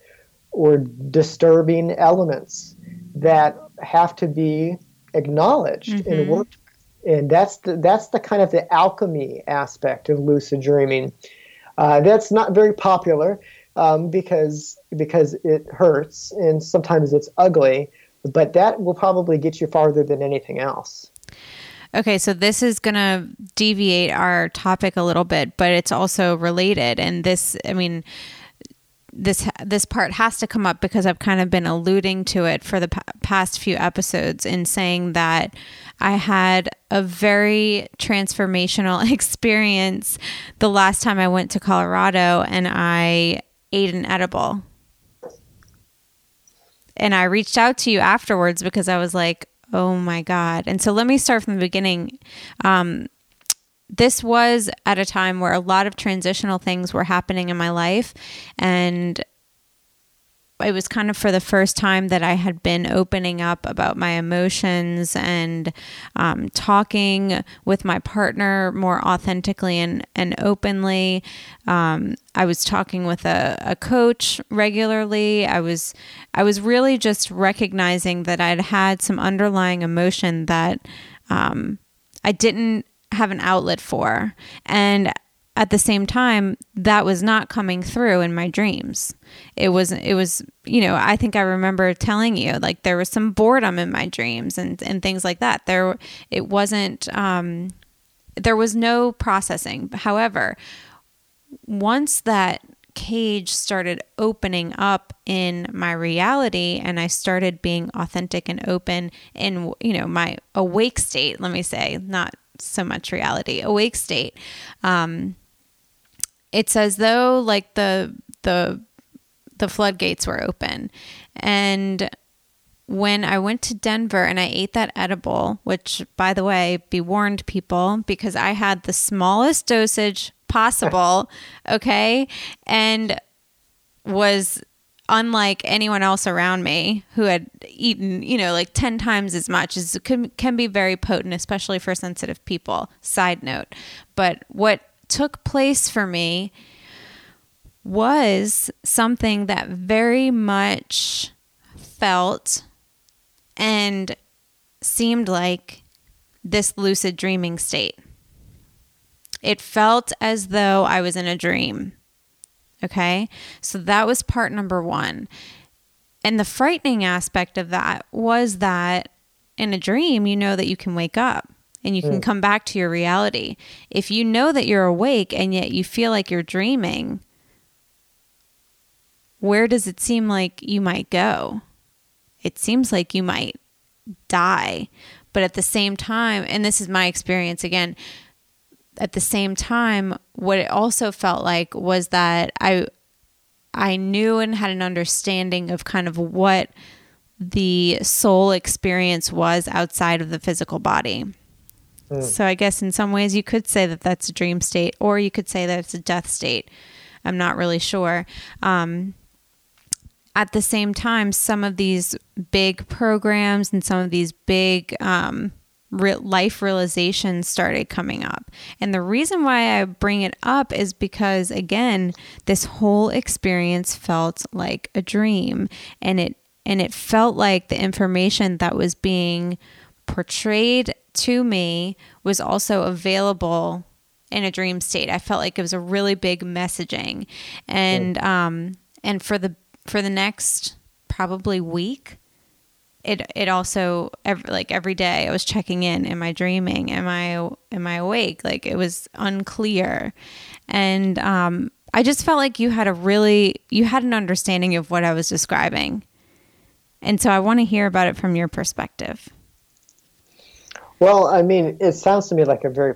or disturbing elements that have to be acknowledged mm-hmm. and worked and that's the, that's the kind of the alchemy aspect of lucid dreaming. Uh, that's not very popular um, because because it hurts and sometimes it's ugly, but that will probably get you farther than anything else. Okay, so this is going to deviate our topic a little bit, but it's also related. And this, I mean, this this part has to come up because I've kind of been alluding to it for the p- past few episodes in saying that I had a very transformational experience the last time I went to Colorado and I ate an edible. And I reached out to you afterwards because I was like, oh my God. And so let me start from the beginning. Um, this was at a time where a lot of transitional things were happening in my life. And it was kind of for the first time that I had been opening up about my emotions and um, talking with my partner more authentically and, and openly. Um, I was talking with a, a coach regularly. I was I was really just recognizing that I'd had some underlying emotion that um, I didn't have an outlet for. And at the same time, that was not coming through in my dreams. It was, it was, you know, I think I remember telling you like there was some boredom in my dreams and, and things like that. There, it wasn't, um, there was no processing. However, once that cage started opening up in my reality and I started being authentic and open in you know my awake state let me say not so much reality. Awake state. Um, it's as though like the the the floodgates were open. And when I went to Denver and I ate that edible, which by the way, be warned people, because I had the smallest dosage possible, okay, and was unlike anyone else around me who had eaten, you know, like 10 times as much as can, can be very potent, especially for sensitive people. Side note. But what took place for me was something that very much felt and seemed like this lucid dreaming state. It felt as though I was in a dream. Okay. So that was part number one. And the frightening aspect of that was that in a dream, you know that you can wake up and you can mm. come back to your reality. If you know that you're awake and yet you feel like you're dreaming, where does it seem like you might go? It seems like you might die. But at the same time, and this is my experience again, at the same time, what it also felt like was that I I knew and had an understanding of kind of what the soul experience was outside of the physical body. Mm. So I guess in some ways you could say that that's a dream state, or you could say that it's a death state. I'm not really sure. Um, at the same time, some of these big programs and some of these big um, life realizations started coming up. And the reason why I bring it up is because, again, this whole experience felt like a dream, and it and it felt like the information that was being portrayed to me was also available in a dream state. I felt like it was a really big messaging, and um, and for the for the next probably week, it it also every, like every day I was checking in. Am I dreaming? Am I am I awake? Like it was unclear, and um, I just felt like you had a really you had an understanding of what I was describing, and so I want to hear about it from your perspective. Well, I mean, it sounds to me like a very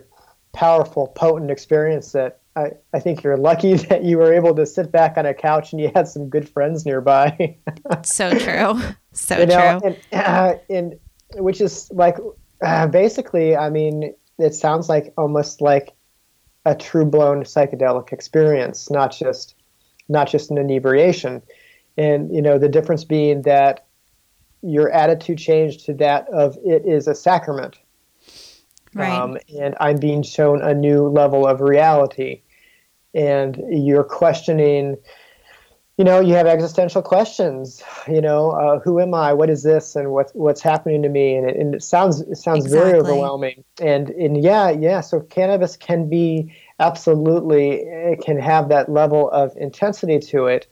powerful, potent experience that I, I think you're lucky that you were able to sit back on a couch and you had some good friends nearby. so true. So you know, true. And, uh, and which is like uh, basically, I mean, it sounds like almost like a true blown psychedelic experience, not just not just an inebriation. And you know, the difference being that your attitude changed to that of it is a sacrament. Right. Um, and I'm being shown a new level of reality and you're questioning you know you have existential questions you know uh, who am i what is this and what, what's happening to me and it, and it sounds it sounds exactly. very overwhelming and and yeah yeah so cannabis can be absolutely it can have that level of intensity to it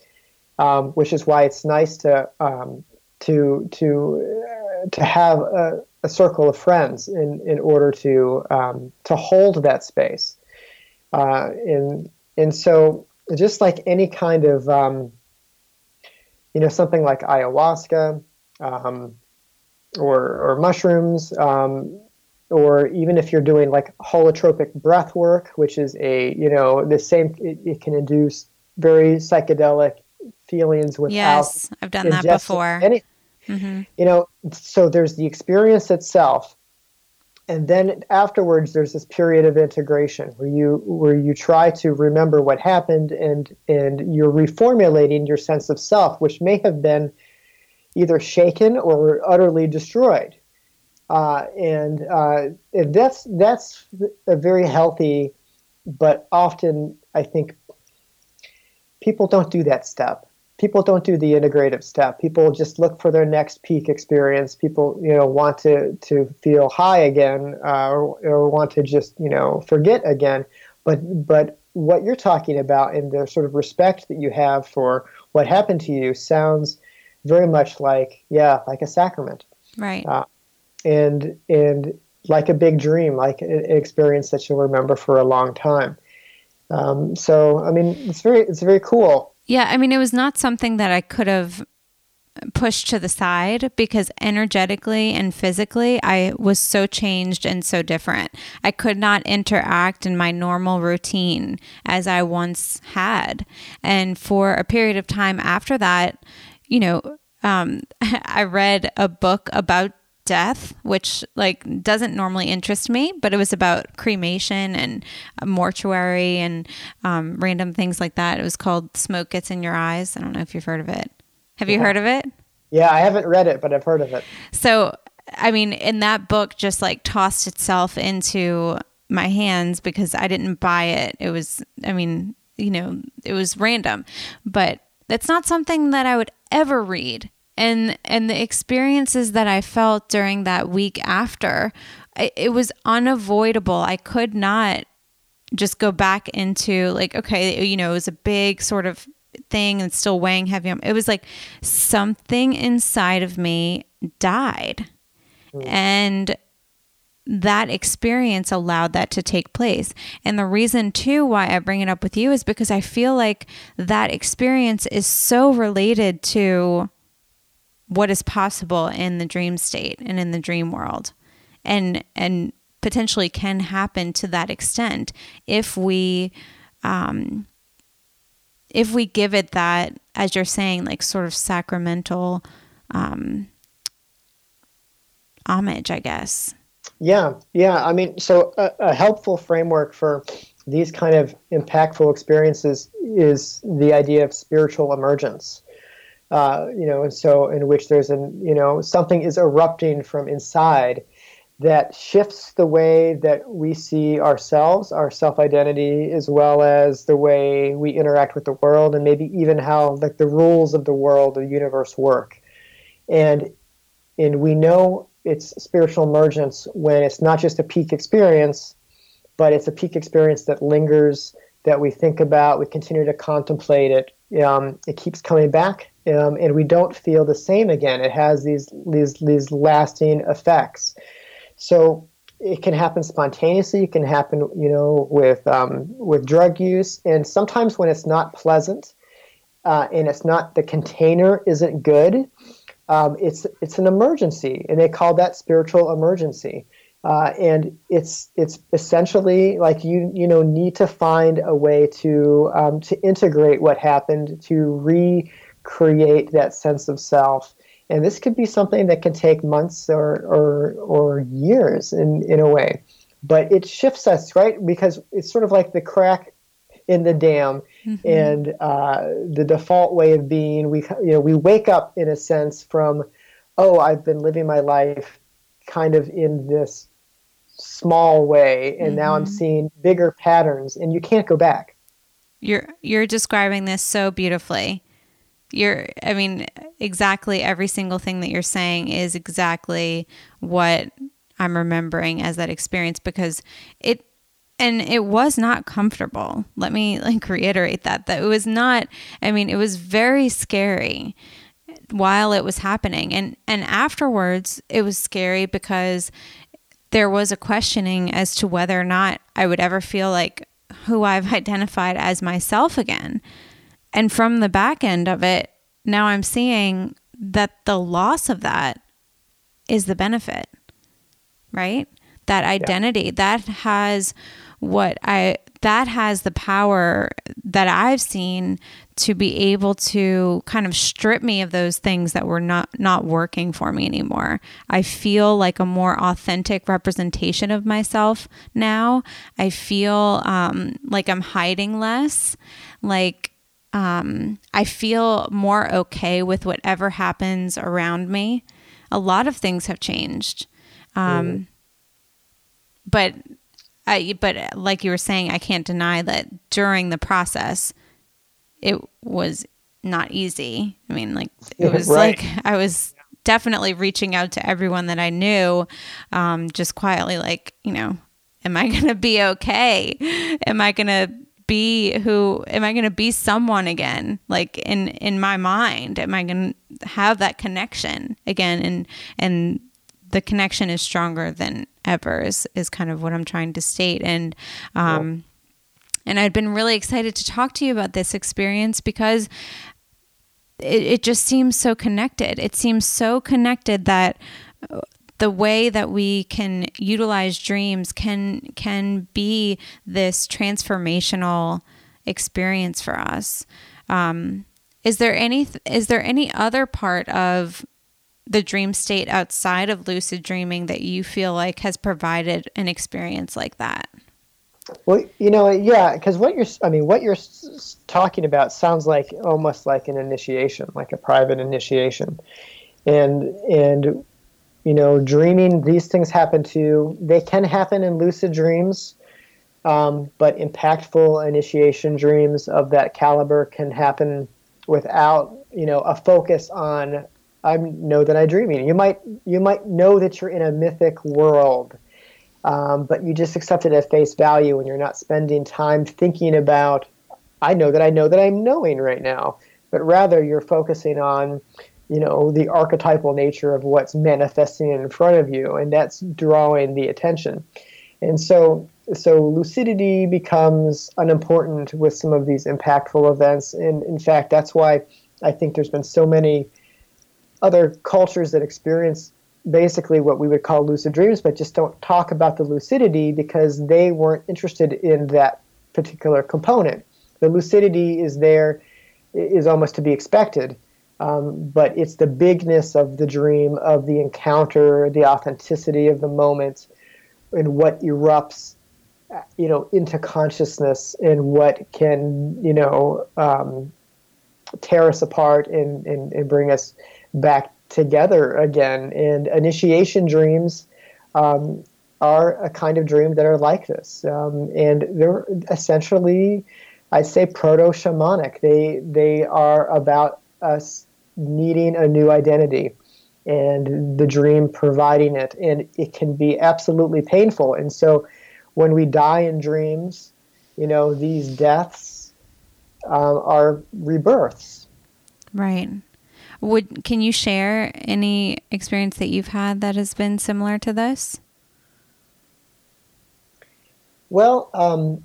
um, which is why it's nice to um, to to uh, to have a, a circle of friends in, in order to um, to hold that space. Uh, and and so just like any kind of um, you know something like ayahuasca um, or or mushrooms um, or even if you're doing like holotropic breath work, which is a you know the same it, it can induce very psychedelic feelings without yes i've done that before any, mm-hmm. you know so there's the experience itself and then afterwards there's this period of integration where you where you try to remember what happened and and you're reformulating your sense of self which may have been either shaken or utterly destroyed. Uh, and uh, that's that's a very healthy but often i think people don't do that step people don't do the integrative step people just look for their next peak experience. People you know want to to feel high again uh, or, or want to just you know forget again. But but what you're talking about and the sort of respect that you have for what happened to you sounds very much like yeah like a sacrament. Right. Uh, and and like a big dream like an experience that you'll remember for a long time. Um, so I mean, it's very it's very cool. Yeah, I mean, it was not something that I could have pushed to the side because energetically and physically I was so changed and so different. I could not interact in my normal routine as I once had. And for a period of time after that, you know, um, I read a book about death, which like doesn't normally interest me, but it was about cremation and mortuary and um, random things like that. It was called Smoke Gets in Your Eyes. I don't know if you've heard of it. Have you yeah. heard of it? Yeah, I haven't read it, but I've heard of it. So, I mean, in that book, just like tossed itself into my hands because I didn't buy it. It was, I mean, you know, it was random, but that's not something that I would ever read and and the experiences that I felt during that week after it, it was unavoidable I could not just go back into like okay you know it was a big sort of thing and still weighing heavy on it was like something inside of me died mm. and that experience allowed that to take place. And the reason, too, why I bring it up with you is because I feel like that experience is so related to what is possible in the dream state and in the dream world. And and potentially can happen to that extent if we um, if we give it that as you're saying like sort of sacramental um, homage i guess. Yeah yeah. I mean so a, a helpful framework for these kind of impactful experiences is the idea of spiritual emergence uh, you know, and so in which there's an, you know, something is erupting from inside that shifts the way that we see ourselves, our self identity, as well as the way we interact with the world, and maybe even how like the rules of the world, the universe work. And and we know it's spiritual emergence when it's not just a peak experience, but it's a peak experience that lingers, that we think about, we continue to contemplate it. Um, it keeps coming back um, and we don't feel the same again. It has these these these lasting effects. So it can happen spontaneously. It can happen, you know, with um, with drug use, and sometimes when it's not pleasant, uh, and it's not the container isn't good. Um, it's it's an emergency, and they call that spiritual emergency. Uh, and it's it's essentially like you you know need to find a way to um, to integrate what happened to re create that sense of self. And this could be something that can take months or, or, or years in, in a way. But it shifts us, right? Because it's sort of like the crack in the dam mm-hmm. and uh, the default way of being. We, you know, we wake up in a sense from, oh, I've been living my life kind of in this small way and mm-hmm. now I'm mm-hmm. seeing bigger patterns and you can't go back. You're you're describing this so beautifully you're i mean exactly every single thing that you're saying is exactly what i'm remembering as that experience because it and it was not comfortable let me like reiterate that that it was not i mean it was very scary while it was happening and and afterwards it was scary because there was a questioning as to whether or not I would ever feel like who I've identified as myself again. And from the back end of it, now I'm seeing that the loss of that is the benefit, right? That identity yeah. that has what I that has the power that I've seen to be able to kind of strip me of those things that were not not working for me anymore. I feel like a more authentic representation of myself now. I feel um, like I'm hiding less. Like um, I feel more okay with whatever happens around me. A lot of things have changed. Um, mm. But I, but like you were saying, I can't deny that during the process, it was not easy. I mean, like it was right. like I was definitely reaching out to everyone that I knew, um, just quietly, like you know, am I gonna be okay? Am I gonna be who am I going to be someone again? Like in in my mind am I going to have that connection again? And and the connection is stronger than ever is, is kind of what I'm trying to state. And um and I'd been really excited to talk to you about this experience because it, it just seems so connected. It seems so connected that the way that we can utilize dreams can can be this transformational experience for us. Um, is there any is there any other part of the dream state outside of lucid dreaming that you feel like has provided an experience like that? Well, you know, yeah, because what you're, I mean, what you're talking about sounds like almost like an initiation, like a private initiation, and and you know, dreaming, these things happen too. They can happen in lucid dreams, um, but impactful initiation dreams of that caliber can happen without, you know, a focus on I know that I'm dreaming. You might you might know that you're in a mythic world, um, but you just accept it at face value, and you're not spending time thinking about. I know that I know that I'm knowing right now, but rather you're focusing on you know the archetypal nature of what's manifesting in front of you and that's drawing the attention. And so so lucidity becomes unimportant with some of these impactful events. And in fact that's why i think there's been so many other cultures that experience basically what we would call lucid dreams but just don't talk about the lucidity because they weren't interested in that particular component. The lucidity is there is almost to be expected um, but it's the bigness of the dream, of the encounter, the authenticity of the moment, and what erupts, you know, into consciousness, and what can, you know, um, tear us apart and, and, and bring us back together again. And initiation dreams um, are a kind of dream that are like this, um, and they're essentially, I'd say, proto shamanic. They they are about us needing a new identity and the dream providing it. And it can be absolutely painful. And so when we die in dreams, you know, these deaths um, are rebirths. Right. Would can you share any experience that you've had that has been similar to this? Well, um,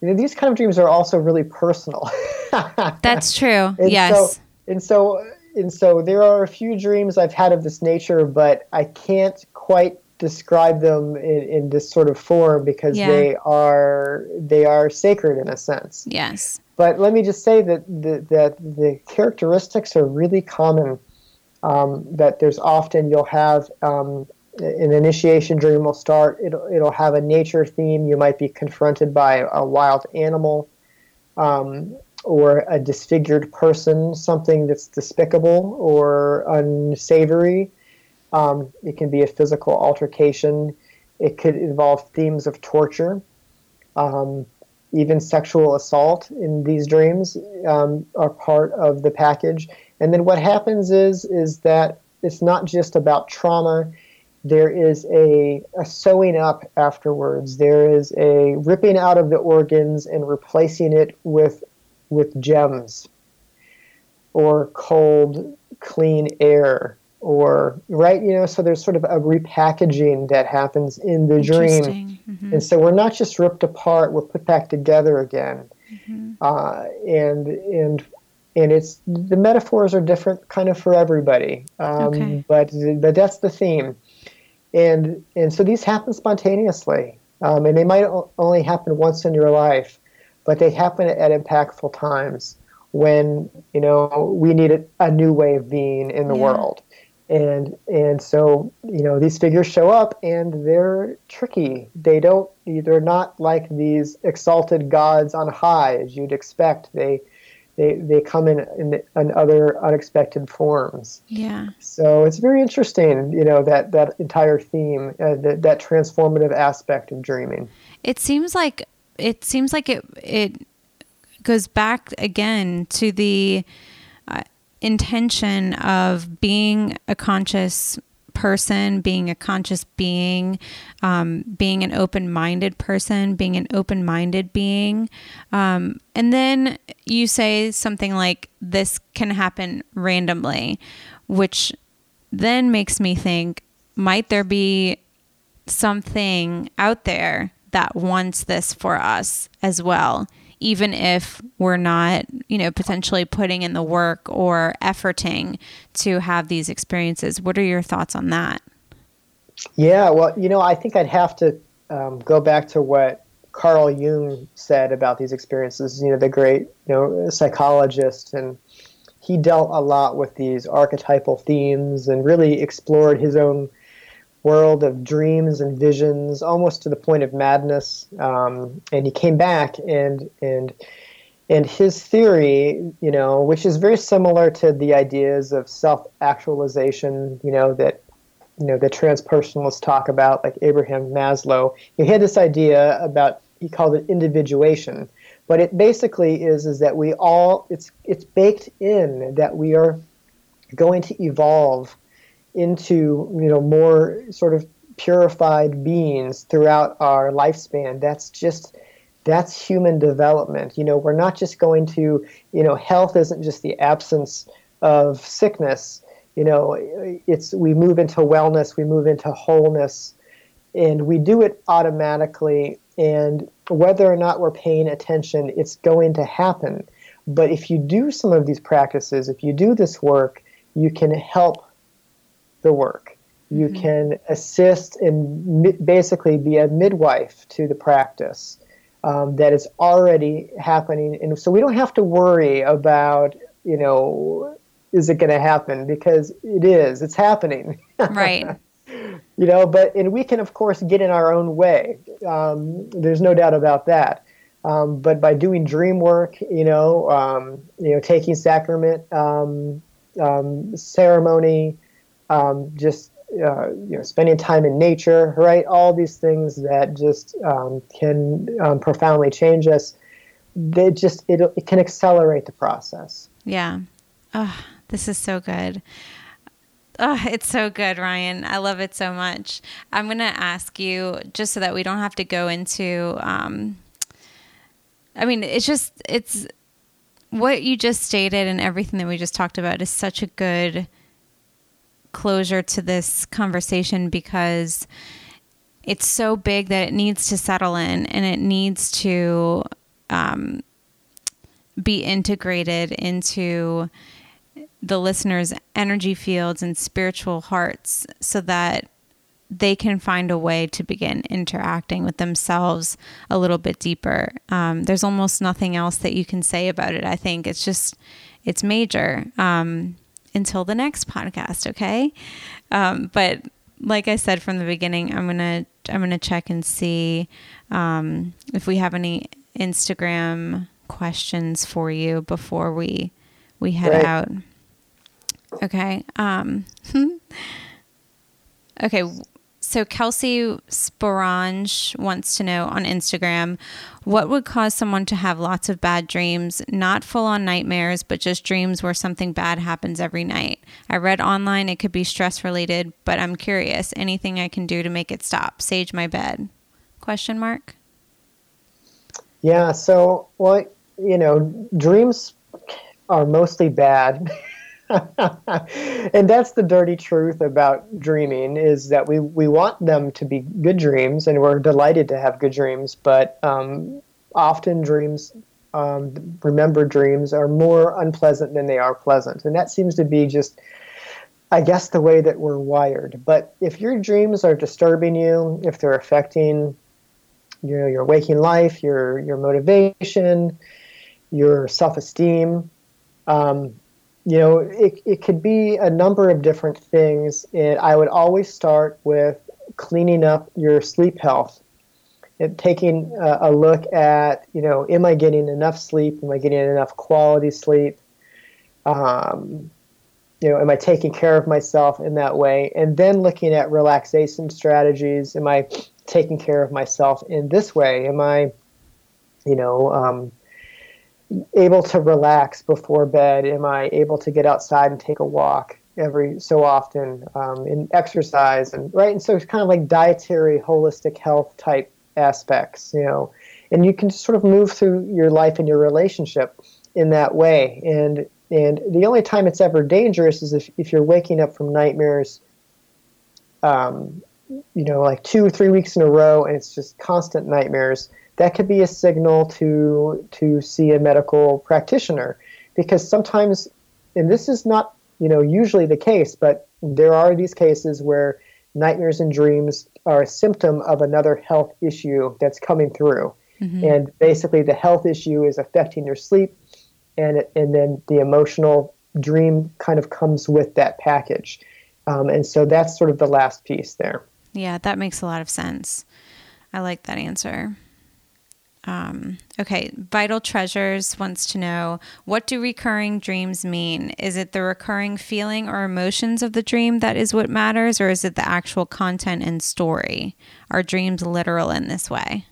you know, these kind of dreams are also really personal. That's true. yes. So, and so and so there are a few dreams I've had of this nature, but I can't quite describe them in, in this sort of form because yeah. they are they are sacred in a sense. Yes. But let me just say that the, that the characteristics are really common. Um, that there's often you'll have um, an initiation dream will start. It'll it'll have a nature theme. You might be confronted by a wild animal. Um, or a disfigured person, something that's despicable or unsavory. Um, it can be a physical altercation. It could involve themes of torture, um, even sexual assault in these dreams um, are part of the package. And then what happens is is that it's not just about trauma. There is a, a sewing up afterwards. There is a ripping out of the organs and replacing it with with gems. or cold, clean air or right you know so there's sort of a repackaging that happens in the dream mm-hmm. and so we're not just ripped apart we're put back together again mm-hmm. uh, and and and it's the metaphors are different kind of for everybody um, okay. but but that's the theme and and so these happen spontaneously um, and they might only happen once in your life but they happen at impactful times when you know we need a, new way of being in the yeah. world. And and so you know these figures show up and they're tricky. They don't they're not like these exalted gods on high as you'd expect. They they they come in in, in other unexpected forms. Yeah. So it's very interesting you know that that entire theme uh, that, that transformative aspect of dreaming. It seems like it seems like it it goes back again to the uh, intention of being a conscious person, being a conscious being, um, being an open minded person, being an open minded being. Um, and then you say something like, this can happen randomly, which then makes me think, might there be something out there that wants this for us as well? even if we're not, you know, potentially putting in the work or efforting to have these experiences. What are your thoughts on that? Yeah, well, you know, I think I'd have to um, go back to what Carl Jung said about these experiences. You know, the great, you know, psychologist, and he dealt a lot with these archetypal themes and really explored his own world of dreams and visions, almost to the point of madness. Um, and he came back and and and his theory, you know, which is very similar to the ideas of self-actualization, you know, that you know the transpersonalists talk about, like Abraham Maslow. He had this idea about he called it individuation, but it basically is is that we all it's it's baked in that we are going to evolve into you know more sort of purified beings throughout our lifespan. That's just that's human development. You know, we're not just going to you know health isn't just the absence of sickness. You know, it's we move into wellness, we move into wholeness, and we do it automatically. And whether or not we're paying attention, it's going to happen. But if you do some of these practices, if you do this work, you can help the work. You mm-hmm. can assist and basically be a midwife to the practice um, that is already happening. And so we don't have to worry about, you know, is it going to happen? Because it is, it's happening. Right. you know, but, and we can, of course, get in our own way. Um, there's no doubt about that. Um, but by doing dream work, you know, um, you know, taking sacrament um, um, ceremony, um, just uh, you know, spending time in nature, right? All these things that just um, can um, profoundly change us. They just it, it can accelerate the process. Yeah. Oh, this is so good. Oh, it's so good, Ryan. I love it so much. I'm going to ask you just so that we don't have to go into. Um, I mean, it's just it's what you just stated and everything that we just talked about is such a good closure to this conversation because it's so big that it needs to settle in and it needs to um, be integrated into the listeners' energy fields and spiritual hearts so that they can find a way to begin interacting with themselves a little bit deeper. Um, there's almost nothing else that you can say about it. I think it's just, it's major. Um, until the next podcast, okay? Um, but like I said from the beginning, I'm gonna I'm gonna check and see um, if we have any Instagram questions for you before we we head right. out. Okay. Um, okay. So Kelsey Sporange wants to know on Instagram what would cause someone to have lots of bad dreams, not full on nightmares, but just dreams where something bad happens every night. I read online it could be stress related, but I'm curious. Anything I can do to make it stop? Sage my bed. Question mark. Yeah, so well, you know, dreams are mostly bad. and that's the dirty truth about dreaming is that we, we want them to be good dreams and we're delighted to have good dreams but um, often dreams um, remembered dreams are more unpleasant than they are pleasant. And that seems to be just i guess the way that we're wired. But if your dreams are disturbing you if they're affecting you know, your waking life your your motivation your self-esteem um, you know, it, it could be a number of different things. And I would always start with cleaning up your sleep health and taking a, a look at, you know, am I getting enough sleep? Am I getting enough quality sleep? Um, you know, am I taking care of myself in that way? And then looking at relaxation strategies. Am I taking care of myself in this way? Am I, you know, um, able to relax before bed? Am I able to get outside and take a walk every so often um, and exercise and right? And so it's kind of like dietary, holistic health type aspects, you know. And you can sort of move through your life and your relationship in that way. And and the only time it's ever dangerous is if, if you're waking up from nightmares, um, you know, like two or three weeks in a row, and it's just constant nightmares that could be a signal to to see a medical practitioner. Because sometimes and this is not you know usually the case but there are these cases where nightmares and dreams are a symptom of another health issue that's coming through. Mm-hmm. and basically the health issue is affecting your sleep and and then the emotional dream kind of comes with that package. Um, and so that's sort of the last piece there. Yeah that makes a lot of sense. I like that answer um, okay, Vital Treasures wants to know what do recurring dreams mean? Is it the recurring feeling or emotions of the dream that is what matters, or is it the actual content and story? Are dreams literal in this way?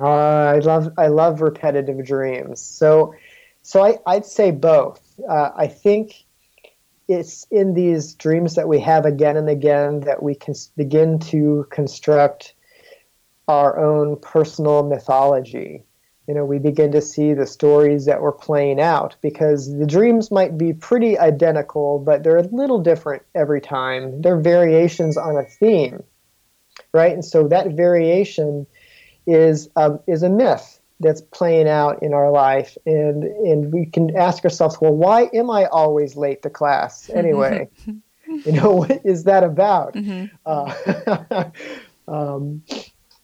Uh, I love I love repetitive dreams. So, so I, I'd say both. Uh, I think it's in these dreams that we have again and again that we can begin to construct our own personal mythology. You know, we begin to see the stories that we're playing out because the dreams might be pretty identical, but they're a little different every time. They're variations on a theme, right? And so that variation is um, is a myth that's playing out in our life, and and we can ask ourselves, well, why am I always late to class anyway? you know, what is that about? Mm-hmm. Uh, um,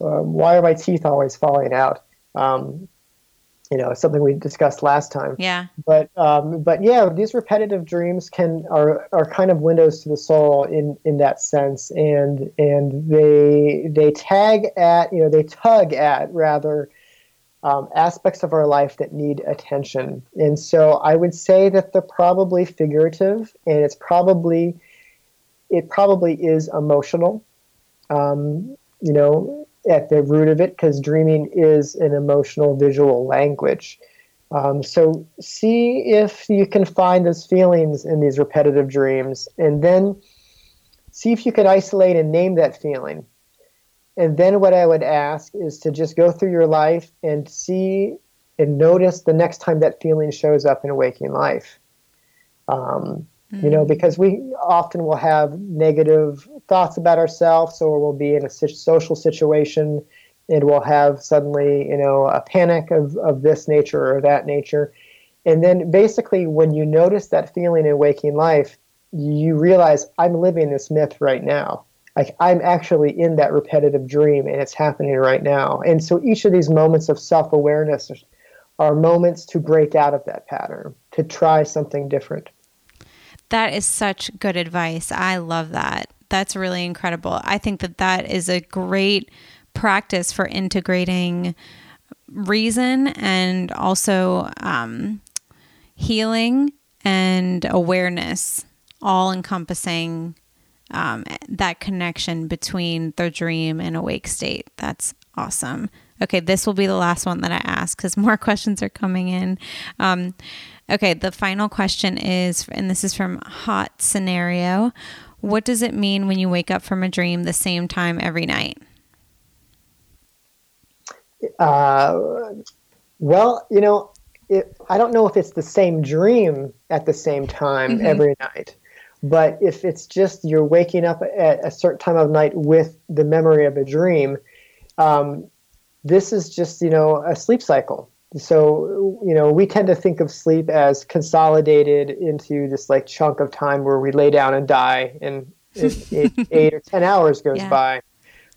um, why are my teeth always falling out? Um, you know, something we discussed last time. Yeah. But um, but yeah, these repetitive dreams can are are kind of windows to the soul in in that sense, and and they they tag at you know they tug at rather. Um, aspects of our life that need attention. And so I would say that they're probably figurative and it's probably it probably is emotional. Um, you know, at the root of it because dreaming is an emotional visual language. Um, so see if you can find those feelings in these repetitive dreams and then see if you can isolate and name that feeling. And then what I would ask is to just go through your life and see and notice the next time that feeling shows up in a waking life. Um, you know, mm. because we often will have negative thoughts about ourselves, or we'll be in a social situation and we'll have suddenly, you know, a panic of, of this nature or that nature. And then basically, when you notice that feeling in waking life, you realize I'm living this myth right now. Like I'm actually in that repetitive dream and it's happening right now. And so each of these moments of self awareness are moments to break out of that pattern, to try something different. That is such good advice. I love that. That's really incredible. I think that that is a great practice for integrating reason and also um, healing and awareness, all encompassing um, that connection between the dream and awake state. That's awesome. Okay, this will be the last one that I ask because more questions are coming in. Um, Okay, the final question is, and this is from Hot Scenario. What does it mean when you wake up from a dream the same time every night? Uh, well, you know, it, I don't know if it's the same dream at the same time mm-hmm. every night, but if it's just you're waking up at a certain time of night with the memory of a dream, um, this is just you know a sleep cycle. So you know we tend to think of sleep as consolidated into this like chunk of time where we lay down and die, and eight, eight or ten hours goes yeah. by.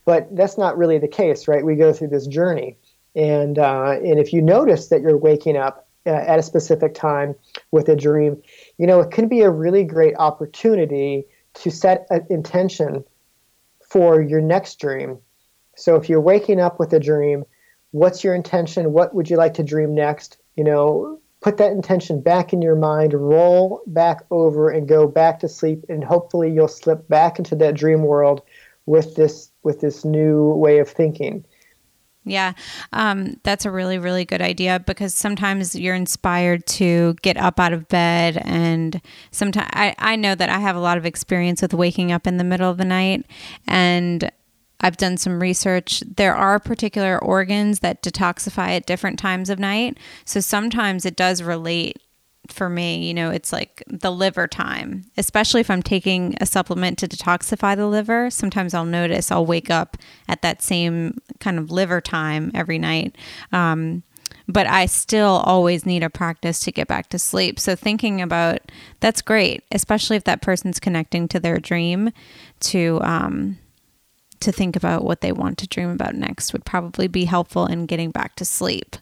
But that's not really the case, right? We go through this journey, and uh, and if you notice that you're waking up uh, at a specific time with a dream, you know it can be a really great opportunity to set an intention for your next dream. So if you're waking up with a dream, what's your intention? What would you like to dream next? You know, put that intention back in your mind, roll back over and go back to sleep and hopefully you'll slip back into that dream world with this with this new way of thinking. Yeah, um, that's a really, really good idea because sometimes you're inspired to get up out of bed. And sometimes I, I know that I have a lot of experience with waking up in the middle of the night. And I've done some research. There are particular organs that detoxify at different times of night. So sometimes it does relate for me. You know, it's like the liver time, especially if I'm taking a supplement to detoxify the liver. Sometimes I'll notice I'll wake up at that same kind of liver time every night. Um, but I still always need a practice to get back to sleep. So thinking about that's great, especially if that person's connecting to their dream to um, to think about what they want to dream about next would probably be helpful in getting back to sleep.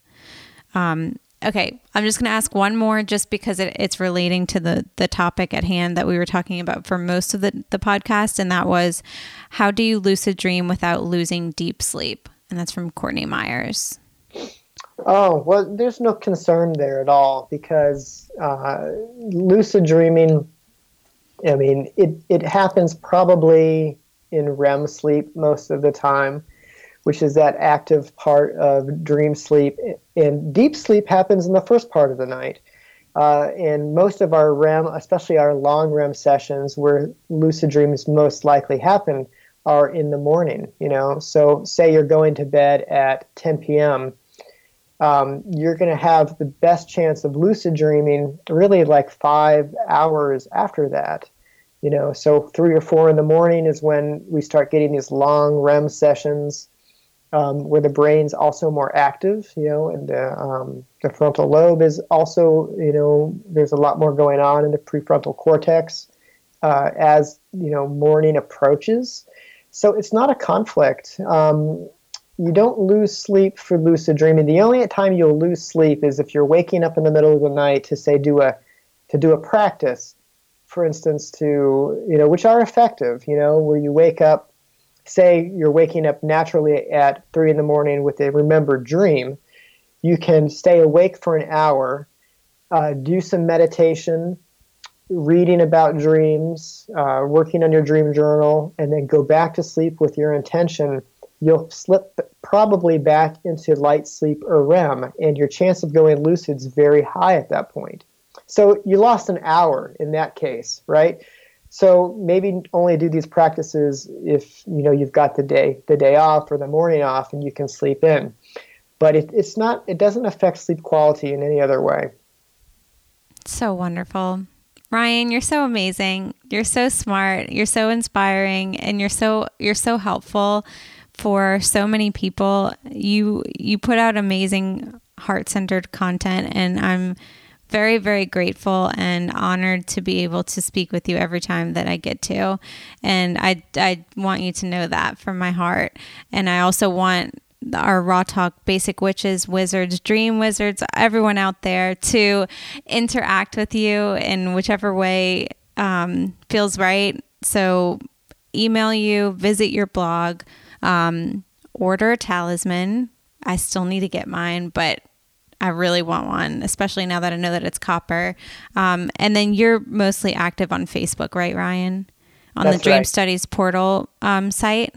Um, okay, I'm just going to ask one more just because it, it's relating to the, the topic at hand that we were talking about for most of the, the podcast. And that was how do you lucid dream without losing deep sleep? And that's from Courtney Myers. Oh, well, there's no concern there at all because uh, lucid dreaming, I mean, it, it happens probably in REM sleep most of the time, which is that active part of dream sleep. And deep sleep happens in the first part of the night. Uh, and most of our REM, especially our long REM sessions where lucid dreams most likely happen, are in the morning. You know, so say you're going to bed at 10 p.m. Um, you're going to have the best chance of lucid dreaming really like five hours after that you know so three or four in the morning is when we start getting these long rem sessions um, where the brain's also more active you know and the, um, the frontal lobe is also you know there's a lot more going on in the prefrontal cortex uh, as you know morning approaches. So it's not a conflict. Um, you don't lose sleep for lucid dreaming. The only time you'll lose sleep is if you're waking up in the middle of the night to say do a to do a practice for instance, to, you know, which are effective, you know, where you wake up, say you're waking up naturally at three in the morning with a remembered dream, you can stay awake for an hour, uh, do some meditation, reading about dreams, uh, working on your dream journal, and then go back to sleep with your intention. You'll slip probably back into light sleep or REM, and your chance of going lucid is very high at that point. So you lost an hour in that case, right? So maybe only do these practices if you know you've got the day the day off or the morning off and you can sleep in. But it, it's not it doesn't affect sleep quality in any other way. So wonderful. Ryan, you're so amazing. You're so smart. You're so inspiring and you're so you're so helpful for so many people. You you put out amazing heart-centered content and I'm very, very grateful and honored to be able to speak with you every time that I get to. And I, I want you to know that from my heart. And I also want our Raw Talk Basic Witches, Wizards, Dream Wizards, everyone out there to interact with you in whichever way um, feels right. So email you, visit your blog, um, order a talisman. I still need to get mine, but I really want one, especially now that I know that it's copper. Um, and then you're mostly active on Facebook, right, Ryan? On that's the Dream right. Studies portal um, site.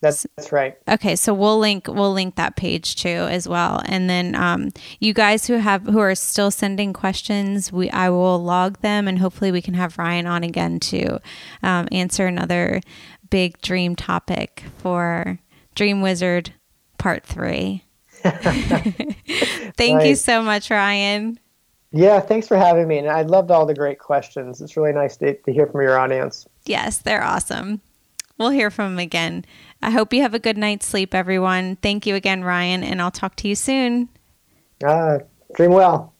That's that's right. Okay, so we'll link we'll link that page too as well. And then um, you guys who have who are still sending questions, we I will log them, and hopefully we can have Ryan on again to um, answer another big dream topic for Dream Wizard Part Three. Thank right. you so much, Ryan. Yeah, thanks for having me. And I loved all the great questions. It's really nice to, to hear from your audience. Yes, they're awesome. We'll hear from them again. I hope you have a good night's sleep, everyone. Thank you again, Ryan, and I'll talk to you soon. Uh, dream well.